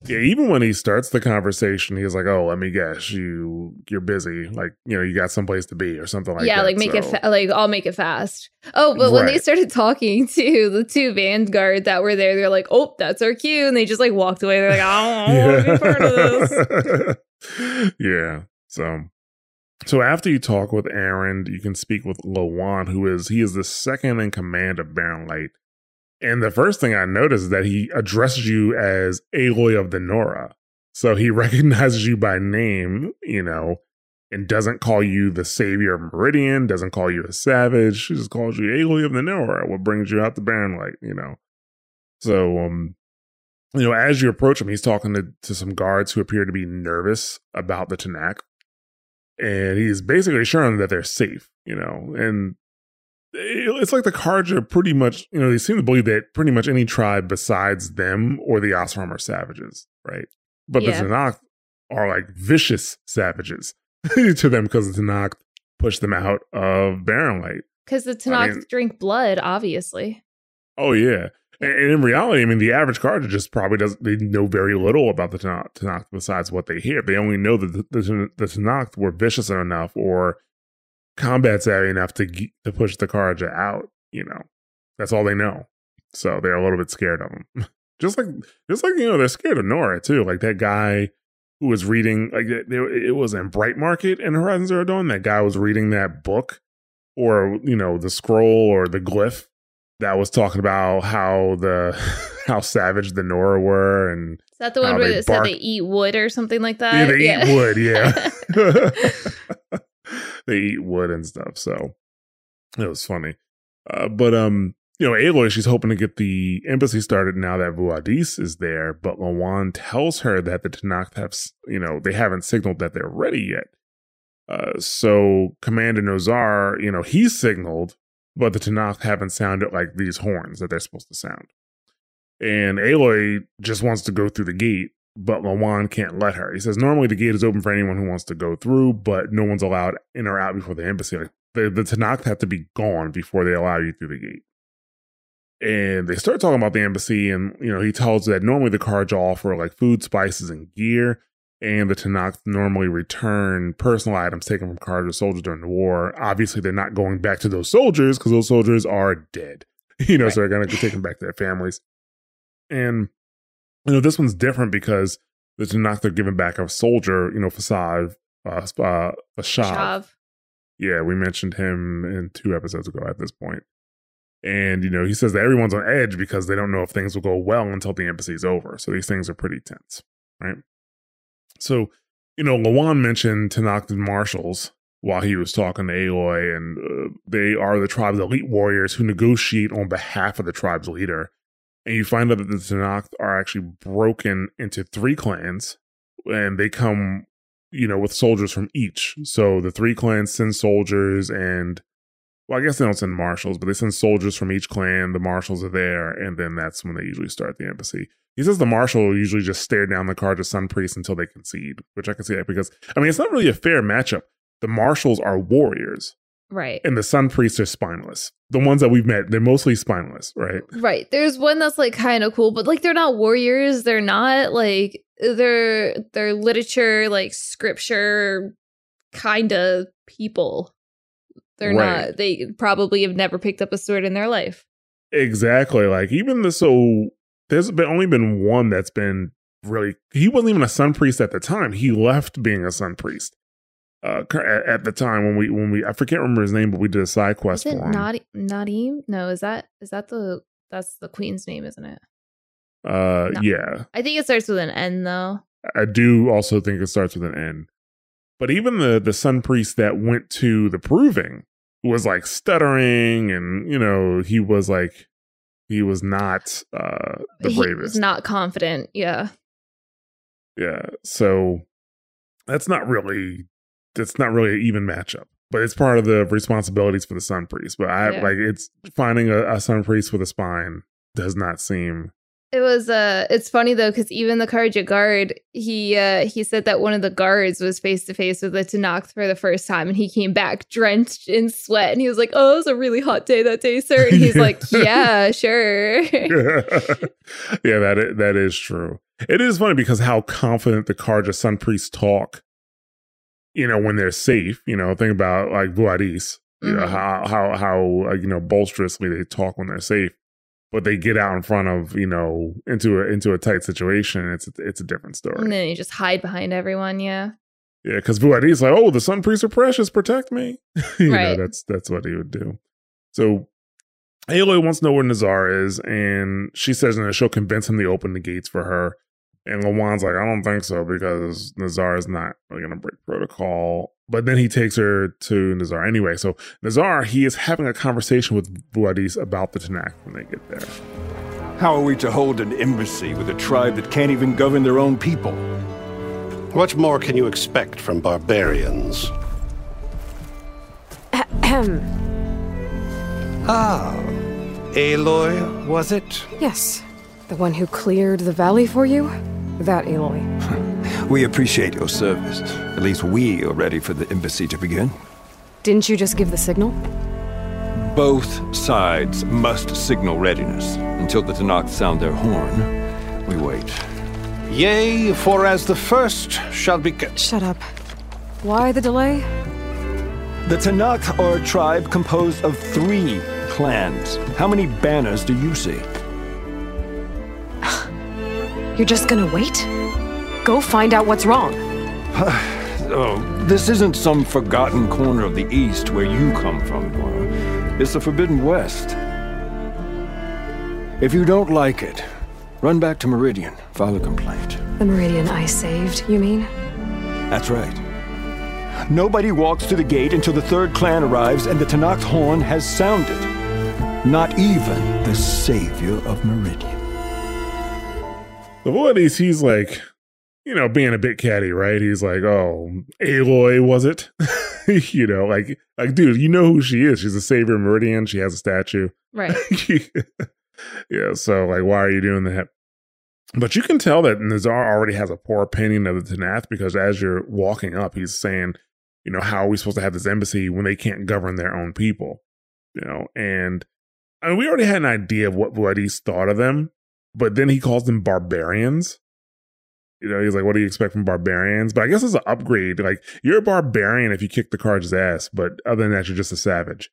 Yeah. Even when he starts the conversation, he's like, "Oh, let me guess, you you're busy. Like, you know, you got someplace to be or something like yeah, that." Yeah, like make it So- fa- like I'll make it fast. Oh, but when they started talking to the two vanguard that were there, they're like, "Oh, that's our cue," and they just like walked away. They're like, "I don't want to be part of this." (laughs) yeah. So so after you talk with Erend, you can speak with Lawan, who is he is the second in command of Barren Light. And the first thing I noticed is that he addresses you as Aloy of the Nora. So he (laughs) recognizes you by name, you know, and doesn't call you the savior of Meridian, doesn't call you a savage. He just calls you Aloy of the Nora, what brings you out to Barren Light, you know. So um you know, as you approach him, he's talking to, to some guards who appear to be nervous about the Tenakth. And he's basically assuring them that they're safe, you know. And it's like the Carja are pretty much, you know, they seem to believe that pretty much any tribe besides them or the Oseram are savages, right? But Yeah. the Tenakth are like vicious savages (laughs) to them because the Tenakth pushed them out of Barren Light. Because the Tenakth mean- drink blood, obviously. Oh yeah, and, and in reality, I mean, the average Carja just probably doesn't, They know very little about the Tenakth, Tenakth besides what they hear. They only know that the, the, the Tenakth were vicious enough or combat savvy enough to to push the Carja out. You know, that's all they know. So they're a little bit scared of him. (laughs) just like, just like you know, they're scared of Nora too. Like that guy who was reading, like it, it was in Bright Market in Horizon Zero Dawn. That guy was reading that book, or you know, the scroll or the glyph that was talking about how the (laughs) how savage the Nora were and Is that the one where they it said they eat wood or something like that? yeah, they eat wood, yeah. (laughs) they eat wood and stuff. So it was funny. Uh, but um, you know, Aloy, she's hoping to get the embassy started now that Vuadis is there, but Lawan tells her that the Tenakth have, you know, they haven't signaled that they're ready yet. Uh, so Commander Nozar, you know, he's signaled, but the Tenakth haven't sounded like these horns that they're supposed to sound. And Aloy just wants to go through the gate, but Lawan can't let her. He says normally the gate is open for anyone who wants to go through, but no one's allowed in or out before the embassy. Like the, the Tenakth have to be gone before they allow you through the gate. And they start talking about the embassy, and you know, he tells that normally the cards offer like food, spices, and gear, and the Tenakth normally return personal items taken from Carja soldiers during the war. Obviously, they're not going back to those soldiers because those soldiers are dead. (laughs) You know, so they're gonna take them back to their families. And you know, this one's different because the Tenakth they're giving back a soldier, you know, Fasad, uh, uh, Fashav. Yeah, we mentioned him in two episodes ago at this point. And, you know, he says that everyone's on edge because they don't know if things will go well until the embassy is over. So these things are pretty tense, right? So, you know, Lawan mentioned Tenakth marshals while he was talking to Aloy, and uh, they are the tribe's elite warriors who negotiate on behalf of the tribe's leader. And you find out that the Tenakth are actually broken into three clans, and they come you know, with soldiers from each. So the three clans send soldiers and well, I guess they don't send marshals, but they send soldiers from each clan. The marshals are there, and then that's when they usually start the embassy. He says the marshal usually just stare down the Carja Sun Priest until they concede, which I can see that because I mean it's not really a fair matchup. The marshals are warriors, Right. and the Sun Priests are spineless. The ones that we've met, they're mostly spineless, right? Right. There's one that's like kind of cool, but like they're not warriors. They're not like they're they're literature, like scripture kind of people. They're Right. not they probably have never picked up a sword in their life. Exactly. Like even the so there's been only been one that's been really he wasn't even a sun priest at the time. He left being a sun priest. Uh at, the time when we when we I forget remember his name, but we did a side quest Is it for him. Nadi- Nadim? No, is that is that the that's the queen's name, isn't it? uh No. yeah. I think it starts with an N though. I do also think it starts with an N. But even the the sun priest that went to the proving was like stuttering and you know, he was like he was not uh the he was bravest. not confident. Yeah. Yeah. So that's not really that's not really an even matchup. But it's part of the responsibilities for the Sun Priest. But I Yeah. like it's finding a, a Sun Priest with a spine does not seem It was uh it's funny though cuz even the Carja guard, he uh he said that one of the guards was face to face with the Tenakth for the first time and he came back drenched in sweat and he was like, "Oh, it was a really hot day that day, sir." And he's like, (laughs) "Yeah, sure." (laughs) yeah, that is, that is true. It is funny because how confident the Carja Sun Priests talk, you know, when they're safe. You know, think about like Vuadis, you know, Mhm. how, how, how, uh, you know, bolsterously they talk when they're safe. But they get out in front of, you know, into a into a tight situation. It's it's a different story. and then you just hide behind everyone, yeah. Yeah, because Vuadis like, oh, the Sun Priests are precious, protect me. (laughs) you Right. know, that's that's what he would do. So Aloy wants to know where Nozar is, and she says that she'll convince him to open the gates for her. And Lawan's like, I don't think so because Nozar is not really going to break protocol. But then he takes her to Nozar anyway. So Nozar, he is having a conversation with Vuadis about the Tenakth when they get there. How are we to hold an embassy with a tribe that can't even govern their own people? What more can you expect from barbarians? Ahem. (clears throat) Ah, Aloy, was it? Yes. The one who cleared the valley for you? That Aloy. (laughs) We appreciate your service. At least we are ready for the embassy to begin. Didn't you just give the signal? Both sides must signal readiness. Until the Tenakth sound their horn, we wait. Yea, for as the first shall be. ca- Shut up. Why the delay? The Tenakth are a tribe composed of three clans. How many banners do you see? You're just gonna wait? Go find out what's wrong. (sighs) Oh, this isn't some forgotten corner of the East where you come from, Nora. It's the Forbidden West. If you don't like it, run back to Meridian, file a complaint. The Meridian I saved, you mean? That's right. Nobody walks to the gate until the third clan arrives and the Tenakth horn has sounded. Not even the savior of Meridian. Vuadis, he's like, you know, being a bit catty, right? He's like, oh, Aloy, was it? (laughs) you know, like, like, dude, you know who she is. She's a savior of Meridian. She has a statue. Right. (laughs) yeah, so like, why are you doing that? But you can tell that Nozar already has a poor opinion of the Tenakth because as you're walking up, he's saying, you know, how are we supposed to have this embassy when they can't govern their own people? You know, and I mean, we already had an idea of what Vuadis thought of them, but then he calls them barbarians. You know, he's like, what do you expect from barbarians? But I guess it's an upgrade. Like, you're a barbarian if you kick the card's ass, but other than that, you're just a savage.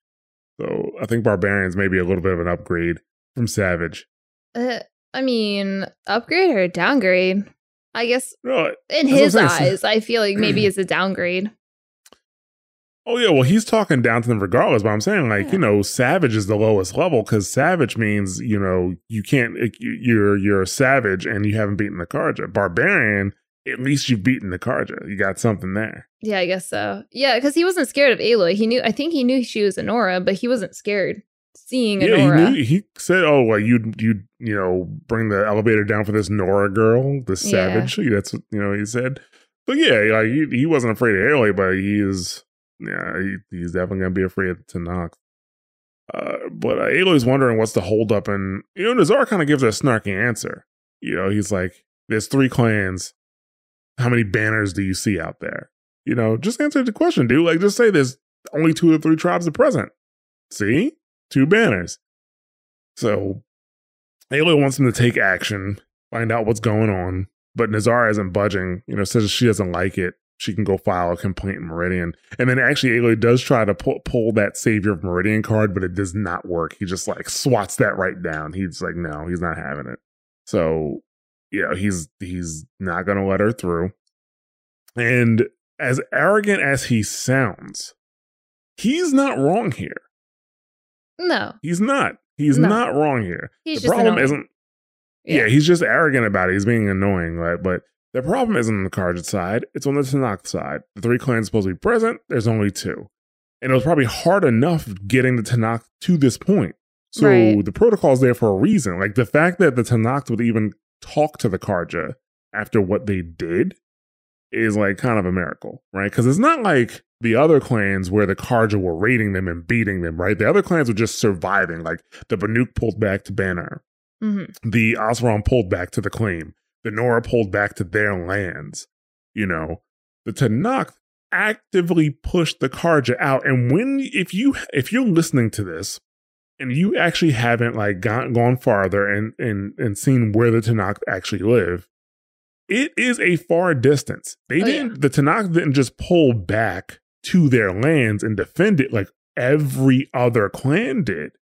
So I think barbarians may be a little bit of an upgrade from savage. Uh, I mean, upgrade or downgrade? I guess No, in his eyes, I feel like maybe (clears throat) it's a downgrade. Oh yeah, well he's talking down to them regardless, but I'm saying like Yeah. you know, savage is the lowest level because savage means you know you can't you- you're you're a savage and you haven't beaten the Carja. Barbarian, at least you've beaten the Carja. You got something there. Yeah, I guess so. Yeah, because he wasn't scared of Aloy. He knew. I think he knew she was Honora, but he wasn't scared seeing Yeah, he knew, he said, "Oh, well, you you you know bring the elevator down for this Nora girl, this Yeah. savage." That's what you know he said. but yeah, like he, he wasn't afraid of Aloy, but he is yeah, he, he's definitely gonna be afraid to knock. Uh, but uh, Aloy's wondering what's the holdup, and you know Nozar kind of gives a snarky answer. You know, he's like, "There's three clans. How many banners do you see out there? You know, just answer the question, dude. Like, just say there's only two or three tribes are present. See, two banners. So Aloy wants him to take action, find out what's going on, but Nozar isn't budging. You know, says she doesn't like it. She can go file a complaint in Meridian. And then actually, Aloy does try to pull, pull that Savior of Meridian card, but it does not work. He just like swats that right down. He's like, no, he's not having it. So, you know, he's he's not going to let her through. And as arrogant as he sounds, he's not wrong here. No, He's not. He's No. not wrong here. he's the problem annoying. isn't. Yeah. he's just arrogant about it. He's being annoying, right? But the problem isn't on the Khajiit side. It's on the Tenakth side. The three clans supposed to be present. There's only two, and it was probably hard enough getting the Tenakth to this point. So Right. the is there for a reason. Like the fact that the Tenakth would even talk to the Carja after what they did is like kind of a miracle, right? Because it's not like the other clans where the Carja were raiding them and beating them, right? The other clans were just surviving. Like the Banuk pulled back to Banner, Mhm. the Oseram pulled back to the claim, the Nora pulled back to their lands. You know, the Tenakth actively pushed the Carja out. And when if you if you're listening to this and you actually haven't like gone gone farther and and and seen where the Tenakth actually live, it is a far distance. They Oh, didn't the Tenakth didn't just pull back to their lands and defend it like every other clan did.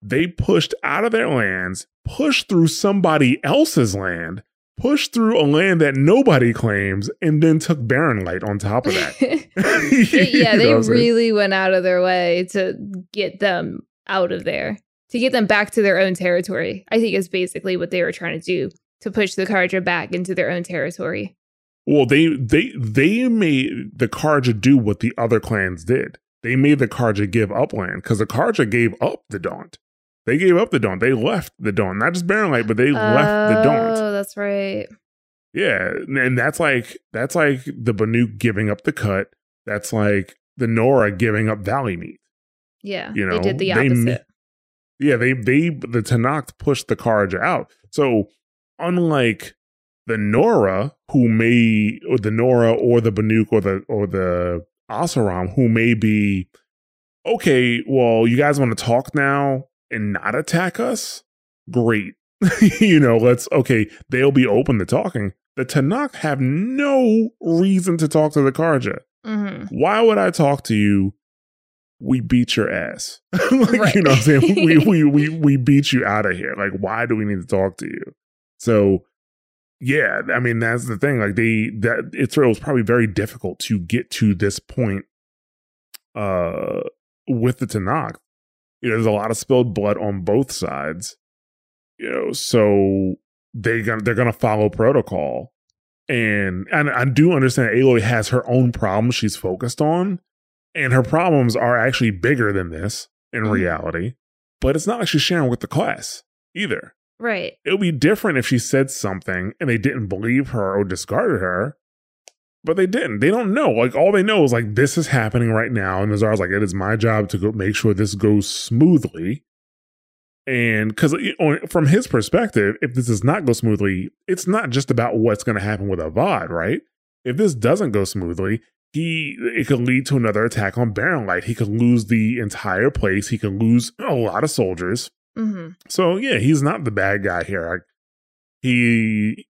They pushed out of their lands, pushed through somebody else's land, pushed through a land that nobody claims, and then took Barren Light on top of that. (laughs) (laughs) yeah, they saying? really went out of their way to get them out of there, to get them back to their own territory. I think is basically what they were trying to do to push the Carja back into their own territory. Well, they they they made the Carja do what the other clans did. They made the Carja give up land because the Carja gave up the Daunt. They gave up the Daunt. They left the Daunt, not just Light, but they left the Daunt. Oh, that's right. Yeah, and that's like that's like the Banuk giving up the cut. That's like the Nora giving up Valley Meat. Yeah, You know, they did the opposite. ma- Yeah, they they the Tenakth pushed the Carja out. So unlike the Nora, who may or the Nora or the Banuk or the or the Oseram, who may be okay. Well, you guys want to talk now and not attack us? Great. (laughs) you know, let's okay. They'll be open to talking. The Tenakth have no reason to talk to the Carja. Mhm. Why would I talk to you? We beat your ass. (laughs) like, Right. You know what I'm saying? we, we, (laughs) we, we beat you out of here. Like, why do we need to talk to you? So, yeah, I mean, that's the thing. Like, they, that, it's, it was probably very difficult to get to this point uh, with the Tanakh. You know, there's a lot of spilled blood on both sides. You know, so they gonna they're gonna follow protocol. And and I do understand Aloy has her own problems she's focused on, and her problems are actually bigger than this in Mhm. reality. But it's not like she's sharing with the class either. Right. It would be different if she said something and they didn't believe her or discarded her, but they didn't. They don't know. Like all they know is like this is happening right now, and Nozar's like, it is my job to go make sure this goes smoothly. And because from his perspective, if this does not go smoothly, it's not just about what's going to happen with Avad, right? If this doesn't go smoothly, he it could lead to another attack on Barren Light. He could lose the entire place. He could lose a lot of soldiers. hmm So yeah, he's not the bad guy here. Like, he,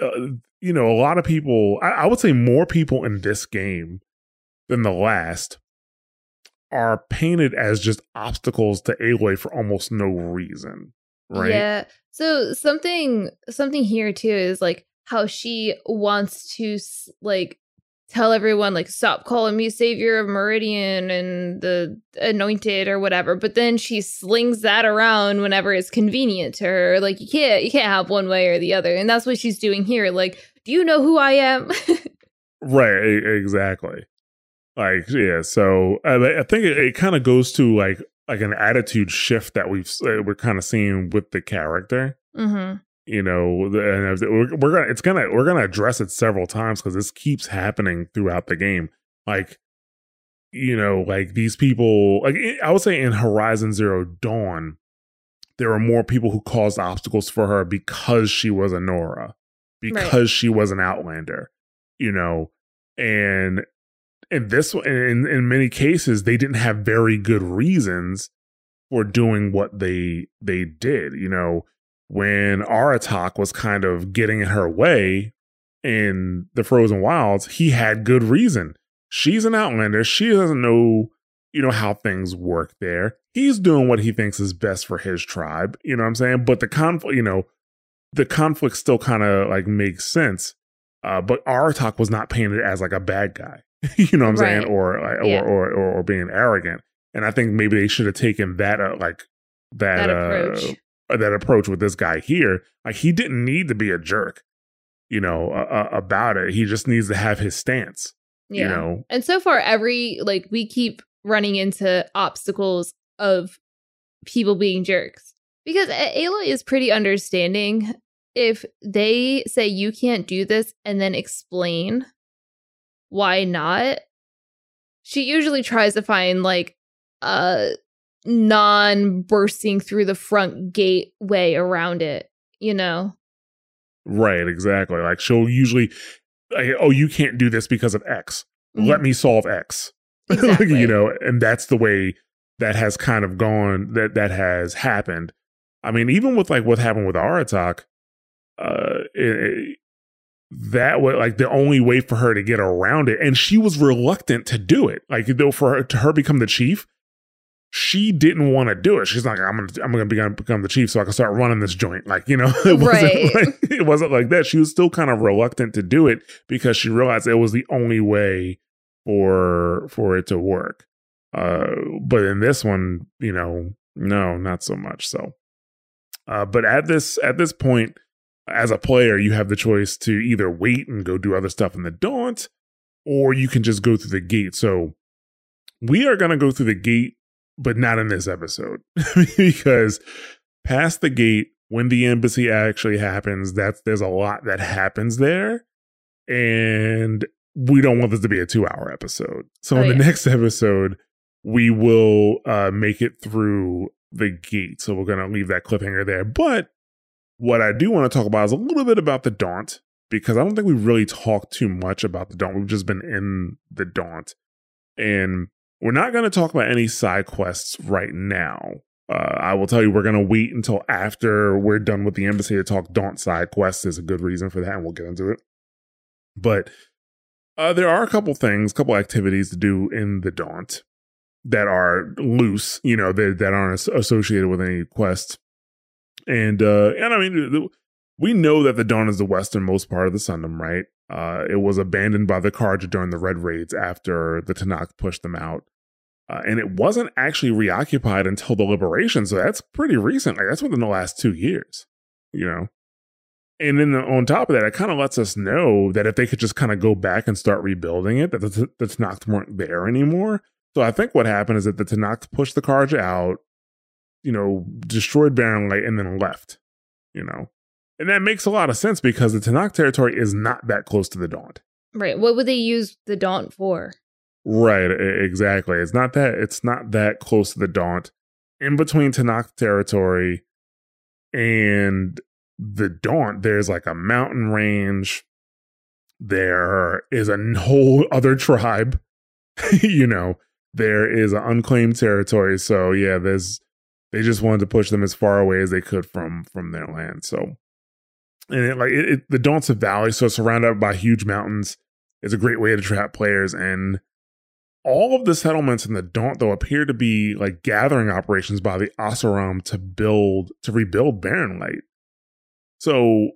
uh, you know, a lot of people. I, I would say more people in this game than the last are painted as just obstacles to Aloy for almost no reason, right? Yeah. So something something here too is like how she wants to like tell everyone like stop calling me savior of Meridian and the anointed or whatever, but then she slings that around whenever it's convenient to her. Like you can't you can't have one way or the other, and that's what she's doing here. Like, do you know who I am? (laughs) Right, exactly. Like, yeah. So I, I think it, it kind of goes to like like an attitude shift that we've uh, we're kind of seeing with the character. hmm You know, and we're, we're gonna it's gonna we're gonna address it several times because this keeps happening throughout the game. Like, you know, like these people, like I would say in Horizon Zero Dawn, there were more people who caused obstacles for her because she was a Nora, because she was an Outlander, you know, and in this in in many cases, they didn't have very good reasons for doing what they they did. You know, when Aratak was kind of getting in her way in the Frozen Wilds, he had good reason. She's an Outlander. She doesn't know, you know, how things work there. He's doing what he thinks is best for his tribe. You know what I'm saying? But the conflict, you know, the conflict still kind of like makes sense. Uh, but Aratak was not painted as like a bad guy. (laughs) you know what I'm saying? Right. Or, like, Yeah. or, or or or being arrogant. And I think maybe they should have taken that uh, like that, That uh, approach. uh, that approach with this guy here. Like he didn't need to be a jerk, you know, uh, uh, about it. He just needs to have his stance, Yeah. you know. And so far, every like we keep running into obstacles of people being jerks because A- Aloy is pretty understanding. If they say you can't do this and then explain why not, she usually tries to find like a non bursting through the front gate way around it, you know? Right, exactly. Like she'll usually, like, oh, you can't do this because of X. Let mm-hmm. me solve X. (laughs) Exactly. you know, and that's the way that has kind of gone. That that has happened. I mean, even with like what happened with Aratak, uh, it, that was like the only way for her to get around it, and she was reluctant to do it. Like though, for her to her become the chief, she didn't want to do it. She's like, I'm gonna, I'm gonna become, become the chief so I can start running this joint. Like, you know, (laughs) it wasn't Right. like it wasn't like that. She was still kind of reluctant to do it because she realized it was the only way for for it to work. Uh, but in this one, you know, no, not so much. So, uh, but at this at this point, as a player, you have the choice to either wait and go do other stuff in the Daunt, or you can just go through the gate. So, we are gonna go through the gate, but not in this episode (laughs) because past the gate when the embassy actually happens that's there's a lot that happens there and we don't want this to be a two hour episode. So Oh, in the next episode we will uh make it through the gate. So we're gonna leave that cliffhanger there. But what i do want to talk about is a little bit about the daunt because i don't think we really talked too much about the daunt we've just been in the daunt and we're not going to talk about any side quests right now. Uh, I will tell you, we're going to wait until after we're done with the embassy to talk Daunt side quests. There's a good reason for that, and we'll get into it. But uh, there are a couple things, a couple activities to do in the Daunt that are loose, you know, that, that aren't associated with any quests. And uh, and I mean, we know that the Daunt is the westernmost part of the Sundom, right? Uh, it was abandoned by the Carja during the Red Raids after the Tenakth pushed them out. Uh, and it wasn't actually reoccupied until the liberation. So that's pretty recent. Like that's within the last two years, you know? And then on top of that, it kind of lets us know that if they could just kind of go back and start rebuilding it, that the, the Tenakth weren't there anymore. So I think what happened is that the Tenakth pushed the Carja out, you know, destroyed Barren Light, and then left, you know? And that makes a lot of sense because the Tenakth territory is not that close to the Daunt. Right. What would they use the Daunt for? Right, exactly. It's not that it's not that close to the Daunt. In between Tenakth territory and the Daunt, there's like a mountain range. There is a whole other tribe. (laughs) you know, there is an unclaimed territory. So yeah, there's they just wanted to push them as far away as they could from from their land. So and it, like it, it, the Daunt's valley, so surrounded by huge mountains. is a great way to trap players and all of the settlements in the Daunt, though, appear to be like gathering operations by the Oseram to build to rebuild Barren Light. So,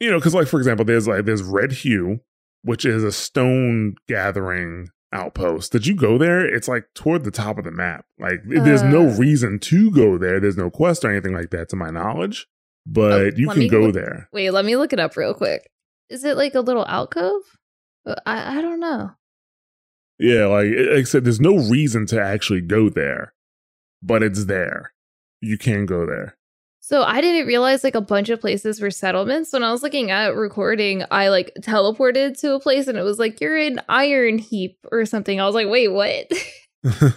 you know, because like for example, there's like there's Red Hue, which is a stone gathering outpost. Did you go there? It's like toward the top of the map. Like there's no Uh. reason to go there. There's no quest or anything like that, to my knowledge. But Oh, you can go look- there. Wait, let me look it up real quick. Is it like a little alcove? Uh, I I don't know. Yeah, like like I said, there's no reason to actually go there, but it's there. You can go there. So I didn't realize like a bunch of places were settlements. When I was looking at recording, I like teleported to a place and it was like you're in Iron Heap or something. I was like, wait, what? (laughs)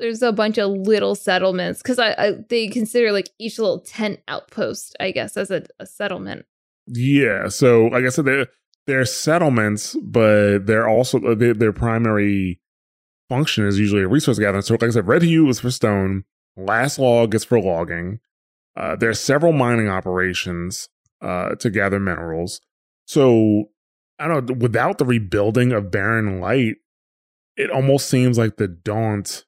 There's a bunch of little settlements because I, I, they consider like each little tent outpost, I guess, as a, a settlement. Yeah. So, like I said, they're, they're settlements, but they're also uh, their, their primary function is usually a resource gathering. So, like I said, Red Hue is for stone. Last Log is for logging. Uh, there's several mining operations uh, to gather minerals. So, I don't know. Without the rebuilding of Barren Light, it almost seems like the Daunt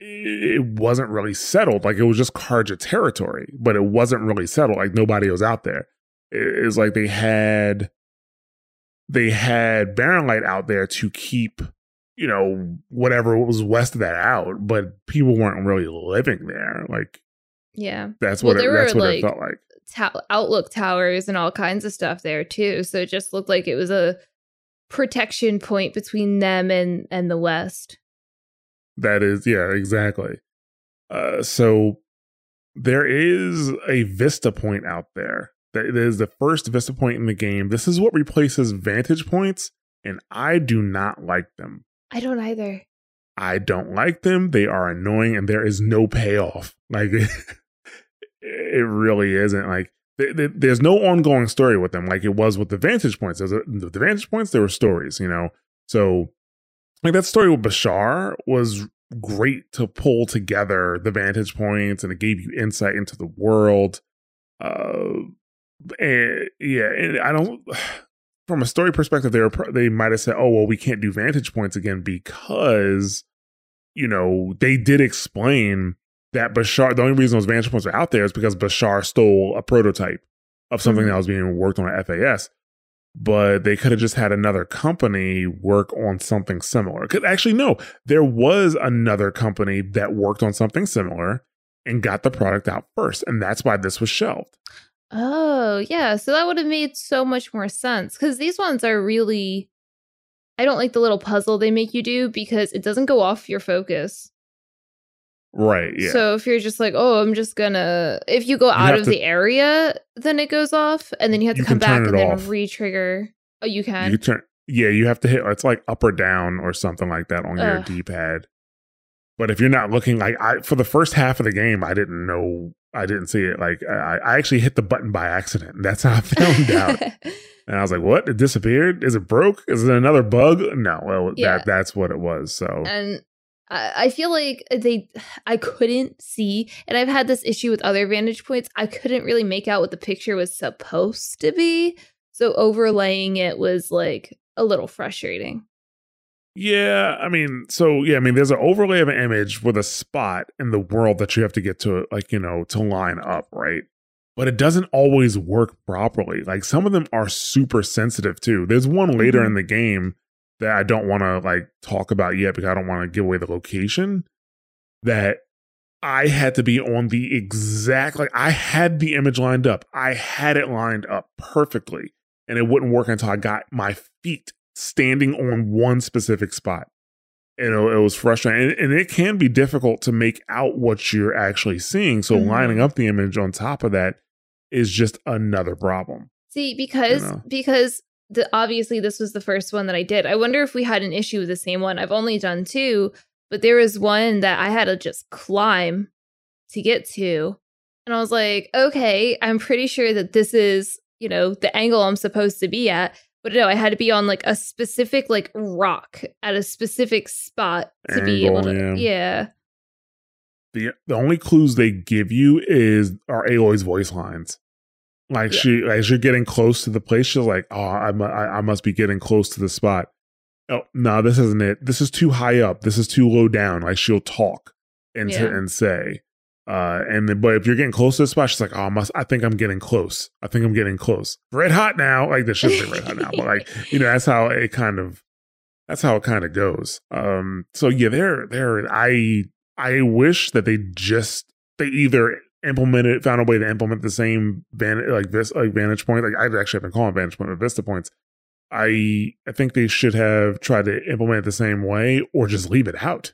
it wasn't really settled. Like it was just Carja territory, but it wasn't really settled. Like nobody was out there. It was like they had they had Barren Light out there to keep, you know, whatever was west of that out, but people weren't really living there. Like Yeah. that's Well, what it, that's were, what it felt like. Ta- outlook towers and all kinds of stuff there too. So it just looked like it was a protection point between them and and the west. That is, yeah, exactly. Uh, so there is a Vista Point out there. That is the first Vista Point in the game. This is what replaces Vantage Points, and I do not like them. I don't either. I don't like them. They are annoying, and there is no payoff. Like (laughs) it really isn't. Like th- th- there's no ongoing story with them, like it was with the Vantage Points. The Vantage Points, there were stories, you know. So like that story with Bashar was great to pull together the vantage points and it gave you insight into the world uh and yeah and i don't (sighs) from a story perspective they were they might have said oh well we can't do vantage points again because you know they did explain that bashar the only reason those vantage points are out there is because bashar stole a prototype of something Mhm. that was being worked on at fas but they could have just had another company work on something similar. Because actually, no, there was another company that worked on something similar and got the product out first, and that's why this was shelved. Oh, yeah. So that would have made so much more sense because these ones are really. I don't like the little puzzle they make you do because it doesn't go off your focus. Right? Yeah. So if you're just like, oh, I'm just gonna. If you go out of to- the area, then it goes off, and then you have to You come back and then off. re-trigger. Oh, you can. you turn. Yeah, you have to hit. It's like up or down or something like that on your D-pad. But if you're not looking like I for the first half of the game, I didn't know. I didn't see it. Like I, I actually hit the button by accident. (laughs) That's how I found (laughs) out. And I was like, "What? It disappeared? Is it broke? Is it another bug?" No, well, Yeah. that that's what it was. So and I I feel like they, (sighs) I couldn't see, and I've had this issue with other vantage points. I couldn't really make out what the picture was supposed to be, so overlaying it was like a little frustrating. Yeah, I mean, so yeah, I mean, there's an overlay of an image with a spot in the world that you have to get to, like you know, to line up, right? But it doesn't always work properly. Like some of them are super sensitive too. There's one later Mhm. in the game that I don't want to like talk about yet because I don't want to give away the location. That I had to be on the exact like I had the image lined up. I had it lined up perfectly, and it wouldn't work until I got my feet standing on one specific spot. And it, it was frustrating, and, and it can be difficult to make out what you're actually seeing. So Mhm. lining up the image on top of that is just another problem. See, because know. because the obviously this was the first one that I did. I wonder if we had an issue with the same one. I've only done two, but there was one that I had to just climb to get to. And I was like, okay, I'm pretty sure that this is, you know, the angle I'm supposed to be at. But no, I had to be on like a specific like rock at a specific spot to be able to yeah. yeah. the the only clues they give you is are Aloy's voice lines. Like Yeah. she, as you're getting close to the place, she's like, "Oh, I, mu- I, I must be getting close to the spot." Oh no, this isn't it. This is too high up. This is too low down. Like she'll talk and Yeah. and say, uh, and then but if you're getting close to the spot, she's like, "Oh, I must. I think I'm getting close. I think I'm getting close. Red hot now. Like this shouldn't be red hot now, but like you know, that's how it kind of that's how it kind of goes. Um, so yeah, there, there. I I wish that they just they either implemented found a way to implement the same van like this like vantage point. Like I've actually been calling vantage point, but Vista points. I I think they should have tried to implement it the same way or just leave it out.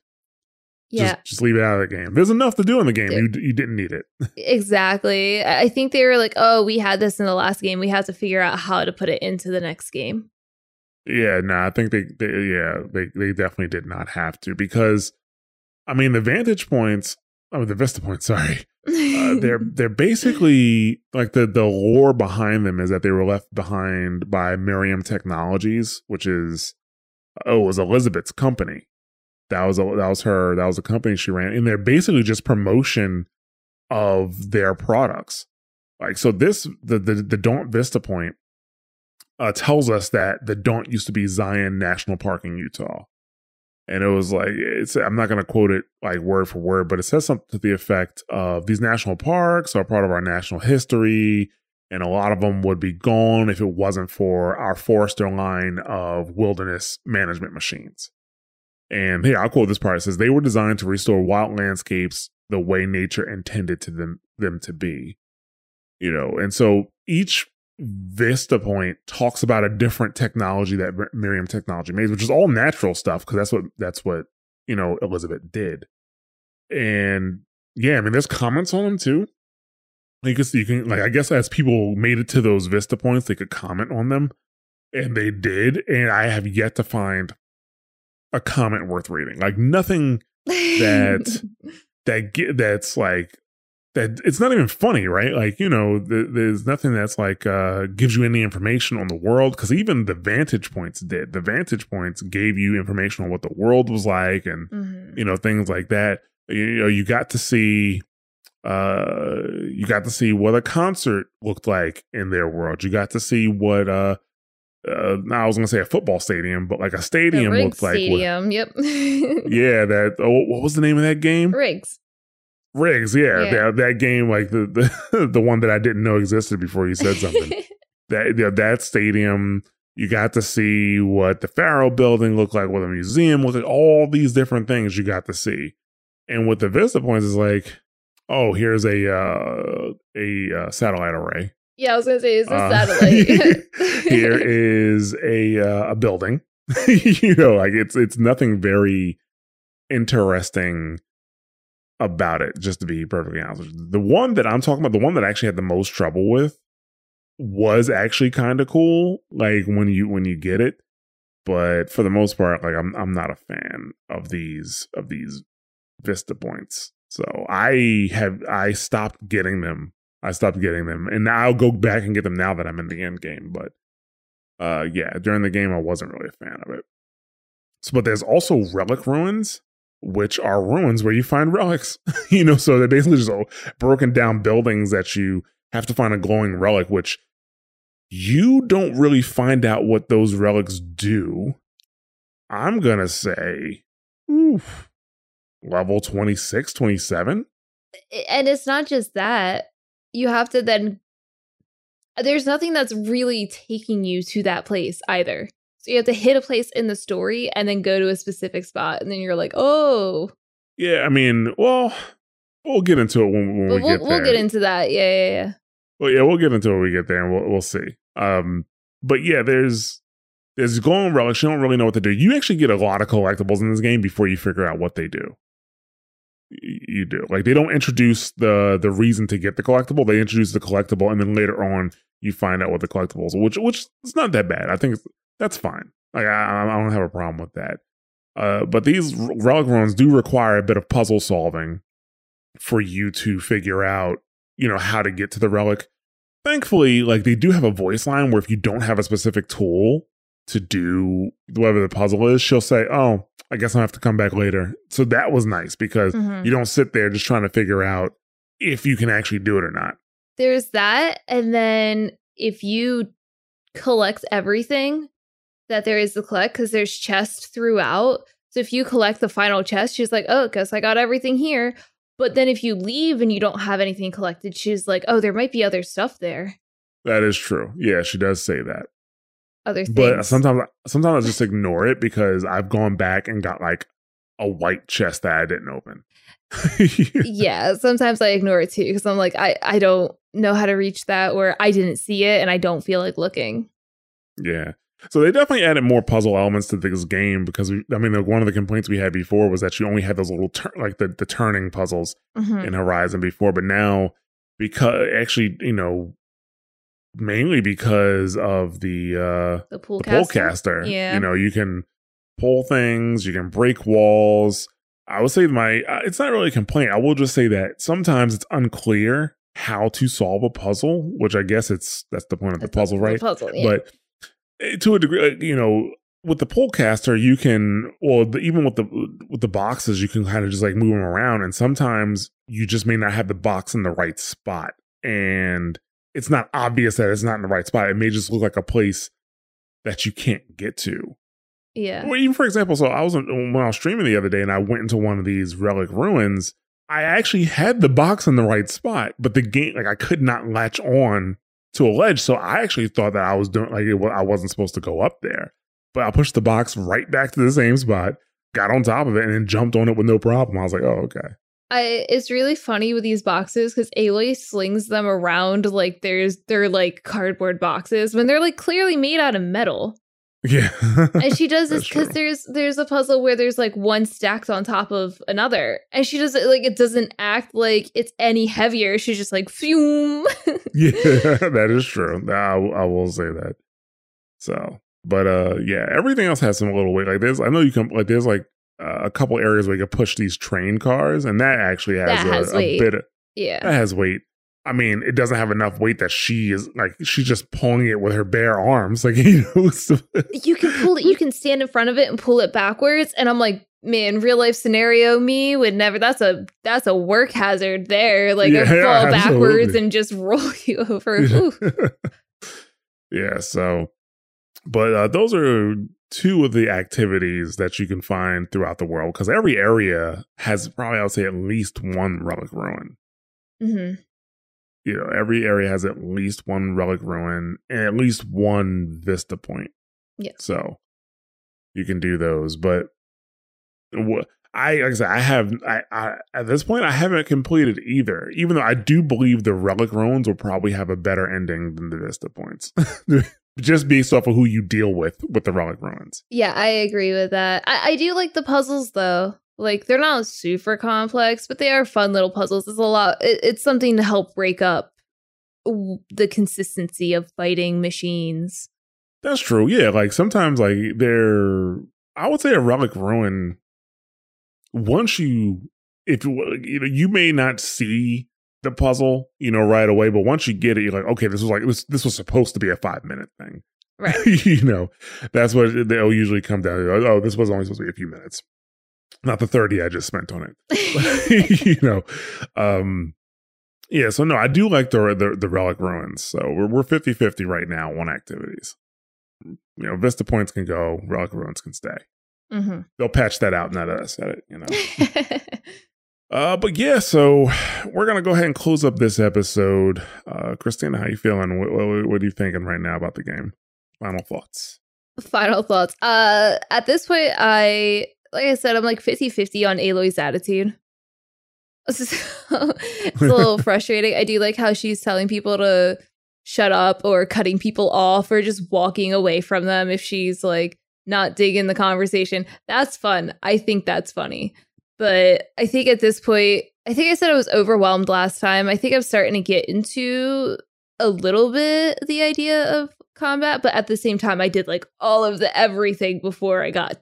Yeah, Just, just leave it out of the game. There's enough to do in the game. You, you didn't need it. (laughs) exactly. I think they were like, oh, we had this in the last game. We have to figure out how to put it into the next game. Yeah, no, I think they, they yeah, they, they definitely did not have to because, I mean, the vantage points, I mean, the Vista points, (laughs) sorry, uh, they're (laughs) they're basically like the the lore behind them is that they were left behind by Miriam Technologies, which is oh, it was Elizabeth's company. That was a, that was her that was a company she ran, and they're basically just promotion of their products. Like so, this the the the Daunt Vista Point uh, tells us that the Daunt used to be Zion National Park in Utah. And it was like it's I'm not gonna quote it like word for word, but it says something to the effect of these national parks are part of our national history, and a lot of them would be gone if it wasn't for our forester line of wilderness management machines. And here I'll quote this part. It says they were designed to restore wild landscapes the way nature intended to them them to be. You know, and so each Vista Point talks about a different technology that Mir- Miriam Technology made, which is all natural stuff because that's what that's what you know Elizabeth did. And yeah, I mean, there's comments on them too. You can, you can like I guess as people made it to those Vista points, they could comment on them, and they did. And I have yet to find a comment worth reading. Like nothing that (laughs) that get that's like that it's not even funny right like you know th- there's nothing that's like uh gives you any information on the world because even the vantage points did the vantage points gave you information on what the world was like and Mhm. you know things like that you know you got to see uh you got to see what a concert looked like in their world you got to see what uh uh now i was gonna say a football stadium but like a stadium Rigs looked like with- Stadium. yep. (laughs) yeah that oh, what was the name of that game Rigs. Rigs, yeah, Yeah. That, that game, like the, the (laughs) the one that I didn't know existed before you said something. (laughs) that yeah, that stadium, you got to see what the Faro building looked like, what the museum looked like, all these different things you got to see. And with the Vista points is like, oh, here's a uh, a uh, satellite array. Yeah, I was gonna say it's a Uh, satellite. (laughs) Here is a uh, a building. (laughs) you know, like it's it's nothing very interesting about it, just to be perfectly honest. The one that I'm talking about, the one that I actually had the most trouble with was actually kind of cool, like when you when you get it. But for the most part, like I'm I'm not a fan of these of these Vista points. So I have I stopped getting them. I stopped getting them. And I'll go back and get them now that I'm in the end game. But uh yeah, during the game I wasn't really a fan of it. So, but there's also relic ruins, which are ruins where you find relics. (laughs) you know, so they're basically just broken down buildings that you have to find a glowing relic, which you don't really find out what those relics do. I'm gonna say oof, level 26, 27. and it's not just that. You have to then there's nothing that's really taking you to that place either. So you have to hit a place in the story and then go to a specific spot and then you're like, "Oh, Yeah, I mean, well, we'll get into it when, when we we'll, get there. we'll get into that. Yeah, yeah, yeah. Well, yeah, we'll get into it when we get there, and we'll we'll see. Um, but yeah, there's there's glowing relics. You don't really know what to do. You actually get a lot of collectibles in this game before you figure out what they do. You do like they don't introduce the the reason to get the collectible. They introduce the collectible, and then later on you find out what the collectibles, are, which which is not that bad. I think that's fine. Like I, I don't have a problem with that. Uh, but these relic runs do require a bit of puzzle solving for you to figure out, you know, how to get to the relic. Thankfully, like they do have a voice line where if you don't have a specific tool to do whatever the puzzle is, she'll say, "Oh, I guess I'll have to come back later." So that was nice because Mhm. you don't sit there just trying to figure out if you can actually do it or not. There's that. And then if you collect everything that there is to collect, because there's chests throughout. So if you collect the final chest, she's like, oh, guess I got everything here. But then if you leave and you don't have anything collected, she's like, oh, there might be other stuff there. That is true. Yeah, she does say that. Other things. But sometimes, sometimes I just ignore it because I've gone back and got like a white chest that I didn't open. (laughs) yeah, sometimes I ignore it too because I'm like, I, I don't know how to reach that or I didn't see it and I don't feel like looking. Yeah. So they definitely added more puzzle elements to this game because we, I mean, the, one of the complaints we had before was that you only had those little tur- like the the turning puzzles Mhm. in Horizon before, but now because actually, you know, mainly because of the uh The pool the caster. Pullcaster, Yeah. you know, you can pull things, you can break walls. I would say my uh, it's not really a complaint. I will just say that sometimes it's unclear how to solve a puzzle, which I guess it's that's the point of the puzzle, the right? puzzle, yeah. But eh, to a degree, like, you know, with the Pullcaster, you can, well, the, even with the with the boxes, you can kind of just like move them around, and sometimes you just may not have the box in the right spot, and it's not obvious that it's not in the right spot. It may just look like a place that you can't get to. yeah. Well, even for example, so I was when I was streaming the other day, and I went into one of these relic ruins. I actually had the box in the right spot, but the game, like, I could not latch on to a ledge. So I actually thought that I was doing like it, I wasn't supposed to go up there. But I pushed the box right back to the same spot, got on top of it, and then jumped on it with no problem. I was like, oh, okay. I it's really funny with these boxes because Aloy slings them around like there's they're like cardboard boxes when they're like clearly made out of metal. Yeah. And she does (laughs) this because there's there's a puzzle where there's like one stacked on top of another, and she does it like it doesn't act like it's any heavier. She's just like fume. (laughs) yeah, that is true. I, I will say that. So, but uh, yeah, everything else has some little weight. Like there's, I know you can like there's like uh, a couple areas where you can push these train cars, and that actually has, That a, has a bit. Of, yeah. that has weight. I mean, it doesn't have enough weight that she is like she's just pulling it with her bare arms. (laughs) Like you know, you can pull it you can stand in front of it and pull it backwards and i'm like man real life scenario me would never that's a that's a work hazard there like Yeah, I fall (laughs) backwards and just (laughs) roll you over yeah. So, but uh, those are two of the activities that you can find throughout the world because every area has probably I would say at least one relic ruin. Mhm. You know, every area has at least one relic ruin and at least one vista point. Yeah. So you can do those, but what I like I said, I have I, I at this point I haven't completed either. Even though I do believe the relic ruins will probably have a better ending than the vista points, (laughs) just based off of who you deal with with the relic ruins. yeah i agree with that I, I do like the puzzles though like they're not super complex but they are fun little puzzles it's a lot it, it's something to help break up the consistency of fighting machines That's true. Yeah, like sometimes like they're I would say a relic ruin once you if you you know you may not see the puzzle, you know, right away, but once you get it, you're like, okay, this was like this this was supposed to be a five minute thing. right (laughs) you know, that's what they'll usually come down to. Oh, this was only supposed to be a few minutes. Not the 30 I just spent on it. (laughs) you know. Um yeah, so no, I do like the the, the relic ruins. So we're we're 50-50 right now on activities. You know, Vista points can go, relic ruins can stay. hmm They'll patch that out now that I said it, you know. (laughs) uh but yeah, so we're gonna go ahead and close up this episode. Uh Christina, how you feeling? What, what, what are you thinking right now about the game? Final thoughts. Final thoughts. Uh at this point I like I said I'm like 50-50 on Aloy's attitude. (laughs) it's a little (laughs) frustrating. I do like how she's telling people to shut up or cutting people off or just walking away from them if she's like not digging the conversation. That's fun. I think that's funny. But I think at this point, I think I said I was overwhelmed last time. I think I'm starting to get into a little bit the idea of combat, but at the same time, I did like all of the everything before I got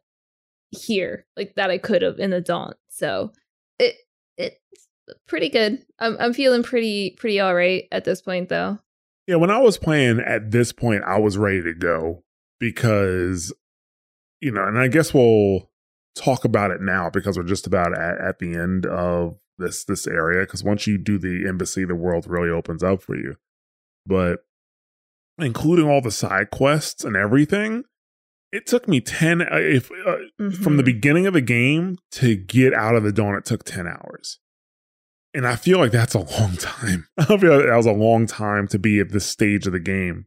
here, like that I could have in the Daunt. So it it's pretty good. I'm I'm feeling pretty pretty all right at this point though. Yeah, when I was playing at this point, I was ready to go because, you know, and I guess we'll talk about it now because we're just about at, at the end of this this area. Because once you do the embassy, the world really opens up for you. But including all the side quests and everything, it took me ten. uh, If uh, from the Mhm. beginning of the game to get out of the Daunt, it took ten hours. And I feel like that's a long (laughs) time. I feel like that was a long time to be at this stage of the game.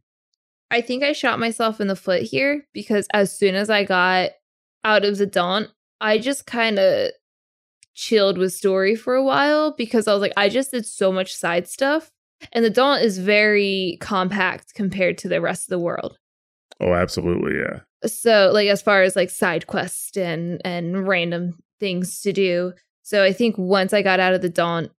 I think I shot myself in the foot here because as soon as I got out of the Daunt, I just kind of chilled with story for a while because I was like, I just did so much side stuff. And the Daunt is very compact compared to the rest of the world. Oh, absolutely, yeah. So like as far as like side quests and and random things to do. So I think once I got out of the Daunt,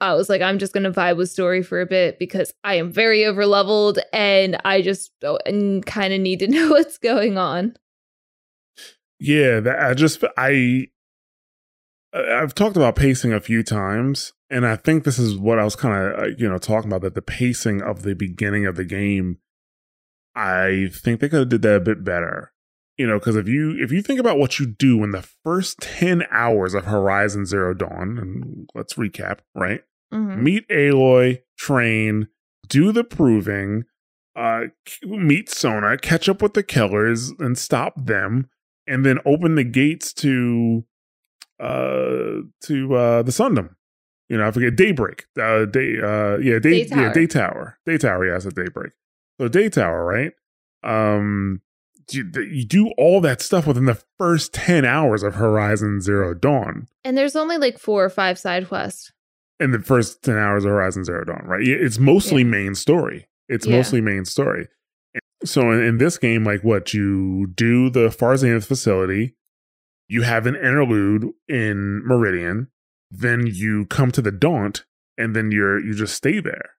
I was like, I'm just gonna vibe with story for a bit because I am very over leveled and I just oh, kind of need to (laughs) know what's going on. Yeah, that I just I I've talked about pacing a few times, and I think this is what I was kind of uh, you know talking about that the pacing of the beginning of the game. I think they could have did that a bit better, you know, because if you if you think about what you do in the first ten hours of Horizon Zero Dawn, and let's recap, right? Mhm. Meet Aloy, train, do the proving, uh, meet Sona, catch up with the killers, and stop them, and then open the gates to uh to uh the Sundom. You know, I forget Daybreak. Uh day uh yeah, day, Day yeah, Tower. Day Tower. Day Tower, yeah, I said Daybreak. So Day Tower, right? Um you, you do all that stuff within the first 10 hours of Horizon Zero Dawn And there's only like four or five side quests. in the first 10 hours of Horizon Zero Dawn, right? Yeah, It's mostly Yeah. main story. It's Yeah. mostly main story. So in, in this game, like what you do the Far facility, you have an interlude in Meridian, then you come to the Daunt, and then you're you just stay there.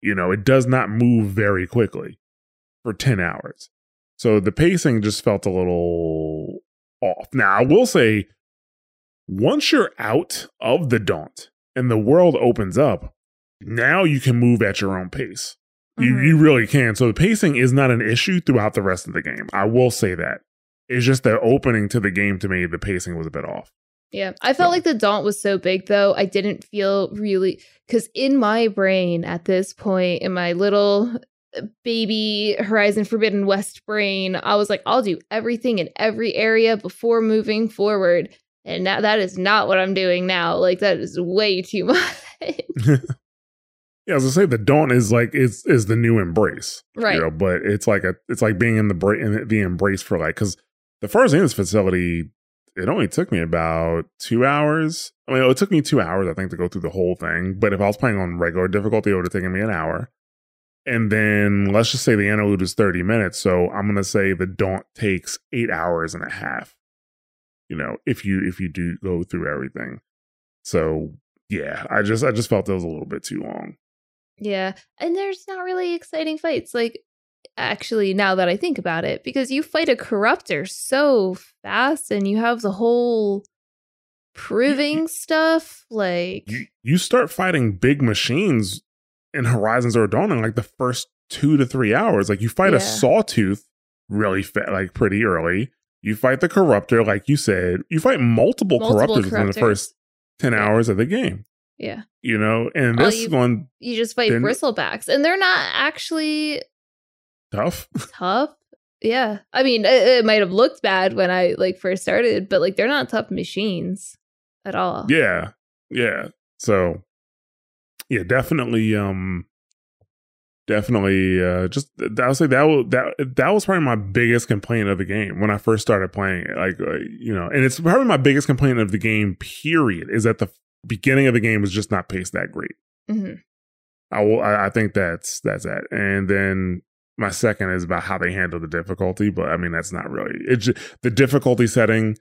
You know, it does not move very quickly for 10 hours. So the pacing just felt a little off. Now, I will say, once you're out of the Daunt and the world opens up, now you can move at your own pace. You, Mhm. you really can. So the pacing is not an issue throughout the rest of the game. I will say that. It's just the opening to the game to me, the pacing was a bit off. Yeah. I felt Yeah. like the Daunt was so big though. I didn't feel really because in my brain at this point, in my little uh, baby Horizon Forbidden West brain, I was like, I'll do everything in every area before moving forward. And now that is not what I'm doing now. Like that is way too (laughs) much. (laughs) Yeah, as I say, the Daunt is like is is the new embrace, Right. You know, but it's like a it's like being in the bra- in the embrace for like because the first in this facility, it only took me about two hours. I mean, it took me two hours, I think, to go through the whole thing. But if I was playing on regular difficulty, it would have taken me an hour. And then let's just say the interlude is thirty minutes, so I'm gonna say the Daunt takes eight hours and a half. You know, if you if you do go through everything, so yeah, I just I just felt it was a little bit too long. Yeah. And there's not really exciting fights. Like, actually, now that I think about it, because you fight a corruptor so fast and you have the whole proving stuff. Like, you you start fighting big machines in Horizon Zero Dawn in like the first two to three hours. Like you fight a sawtooth really fa- like pretty early. You fight the corruptor, like you said. You fight multiple, Multiple corruptors within the first ten Yeah. hours of the game. Yeah, You know, and Oh, this you- one you just fight bristlebacks and they're not actually tough. (laughs) tough. Yeah. I mean, it, it might have looked bad when I like first started, but like they're not tough machines at all. yeah, yeah. So yeah, definitely. Um, definitely. Uh, just I would say that was that that was probably my biggest complaint of the game when I first started playing it. Like uh, you know, and it's probably my biggest complaint of the game. Period. Is that the beginning of the game was just not paced that great. Mhm. I will. I, I think that's that's that. And then my second is about how they handle the difficulty. But I mean, that's not really. It just, the difficulty setting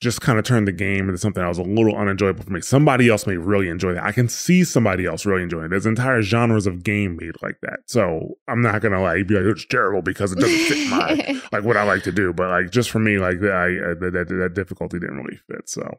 just kind of turned the game into something that was a little unenjoyable for me. Somebody else may really enjoy that. I can see somebody else really enjoying it. There's entire genres of game made like that. So I'm not gonna like be like it's terrible because it doesn't fit my (laughs) like what I like to do. But like just for me, like I, uh, that, that that difficulty didn't really fit. So,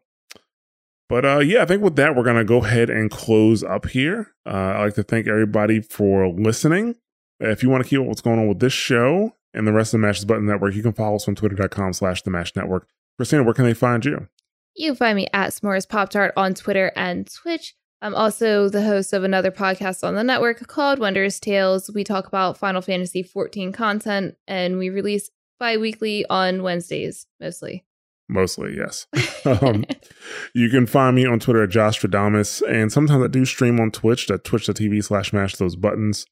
but uh, yeah, I think with that we're gonna go ahead and close up here. Uh, I'd like to thank everybody for listening. If you want to keep up what's going on with this show and the rest of the Mashes Button Network, you can follow us on twitter.com slash the Mash Network. Christina, where can they find you? You can find me at S'mores Pop Tart on Twitter and Twitch. I'm also the host of another podcast on the network called Wondrous Tales. We talk about Final Fantasy 14 content and we release bi weekly on Wednesdays mostly. Mostly, yes. um, you can find me on Twitter at Josh Stradamus, and sometimes I do stream on Twitch at twitch.tv slash mash those buttons.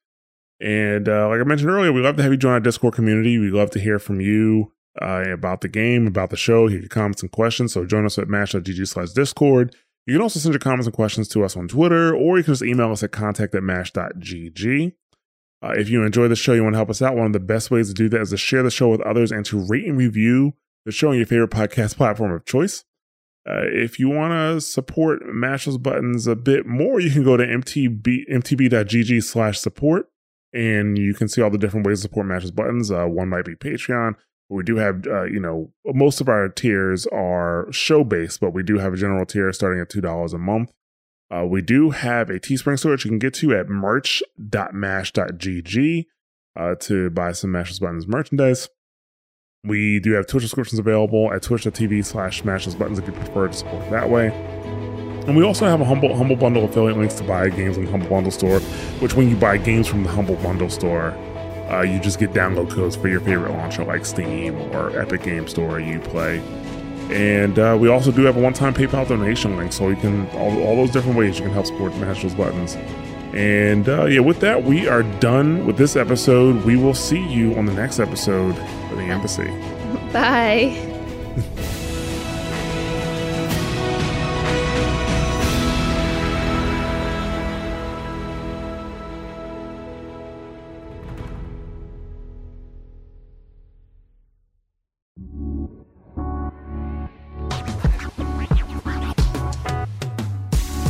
And uh, like I mentioned earlier, we love to have you join our Discord community. We love to hear from you uh, about the game, about the show, hear your comments and questions. So join us at mash.gg slash Discord. You can also send your comments and questions to us on Twitter, or you can just email us at contact at mash.gg. Uh, if you enjoy the show, you want to help us out, one of the best ways to do that is to share the show with others and to rate and review the show on your favorite podcast platform of choice. Uh, if you want to support Mash Buttons a bit more, you can go to mtb, mtb.gg slash support and you can see all the different ways to support Mash Buttons. Uh, one might be Patreon. But We do have, uh, you know, most of our tiers are show based, but we do have a general tier starting at $2 a month. Uh, we do have a Teespring store that you can get to at merch.mash.gg uh, to buy some Mash Buttons merchandise. We do have Twitch subscriptions available at twitch.tv slash smash those buttons if you prefer to support that way. And we also have a Humble Humble Bundle affiliate links to buy games on the Humble Bundle store, which when you buy games from the Humble Bundle store, uh, you just get download codes for your favorite launcher like Steam or Epic Game Store, you play. And uh, we also do have a one-time PayPal donation link, so you can all, all those different ways you can help support Smash Those Buttons. And uh, yeah, with that, we are done with this episode. We will see you on the next episode of the Embassy. Bye. (laughs)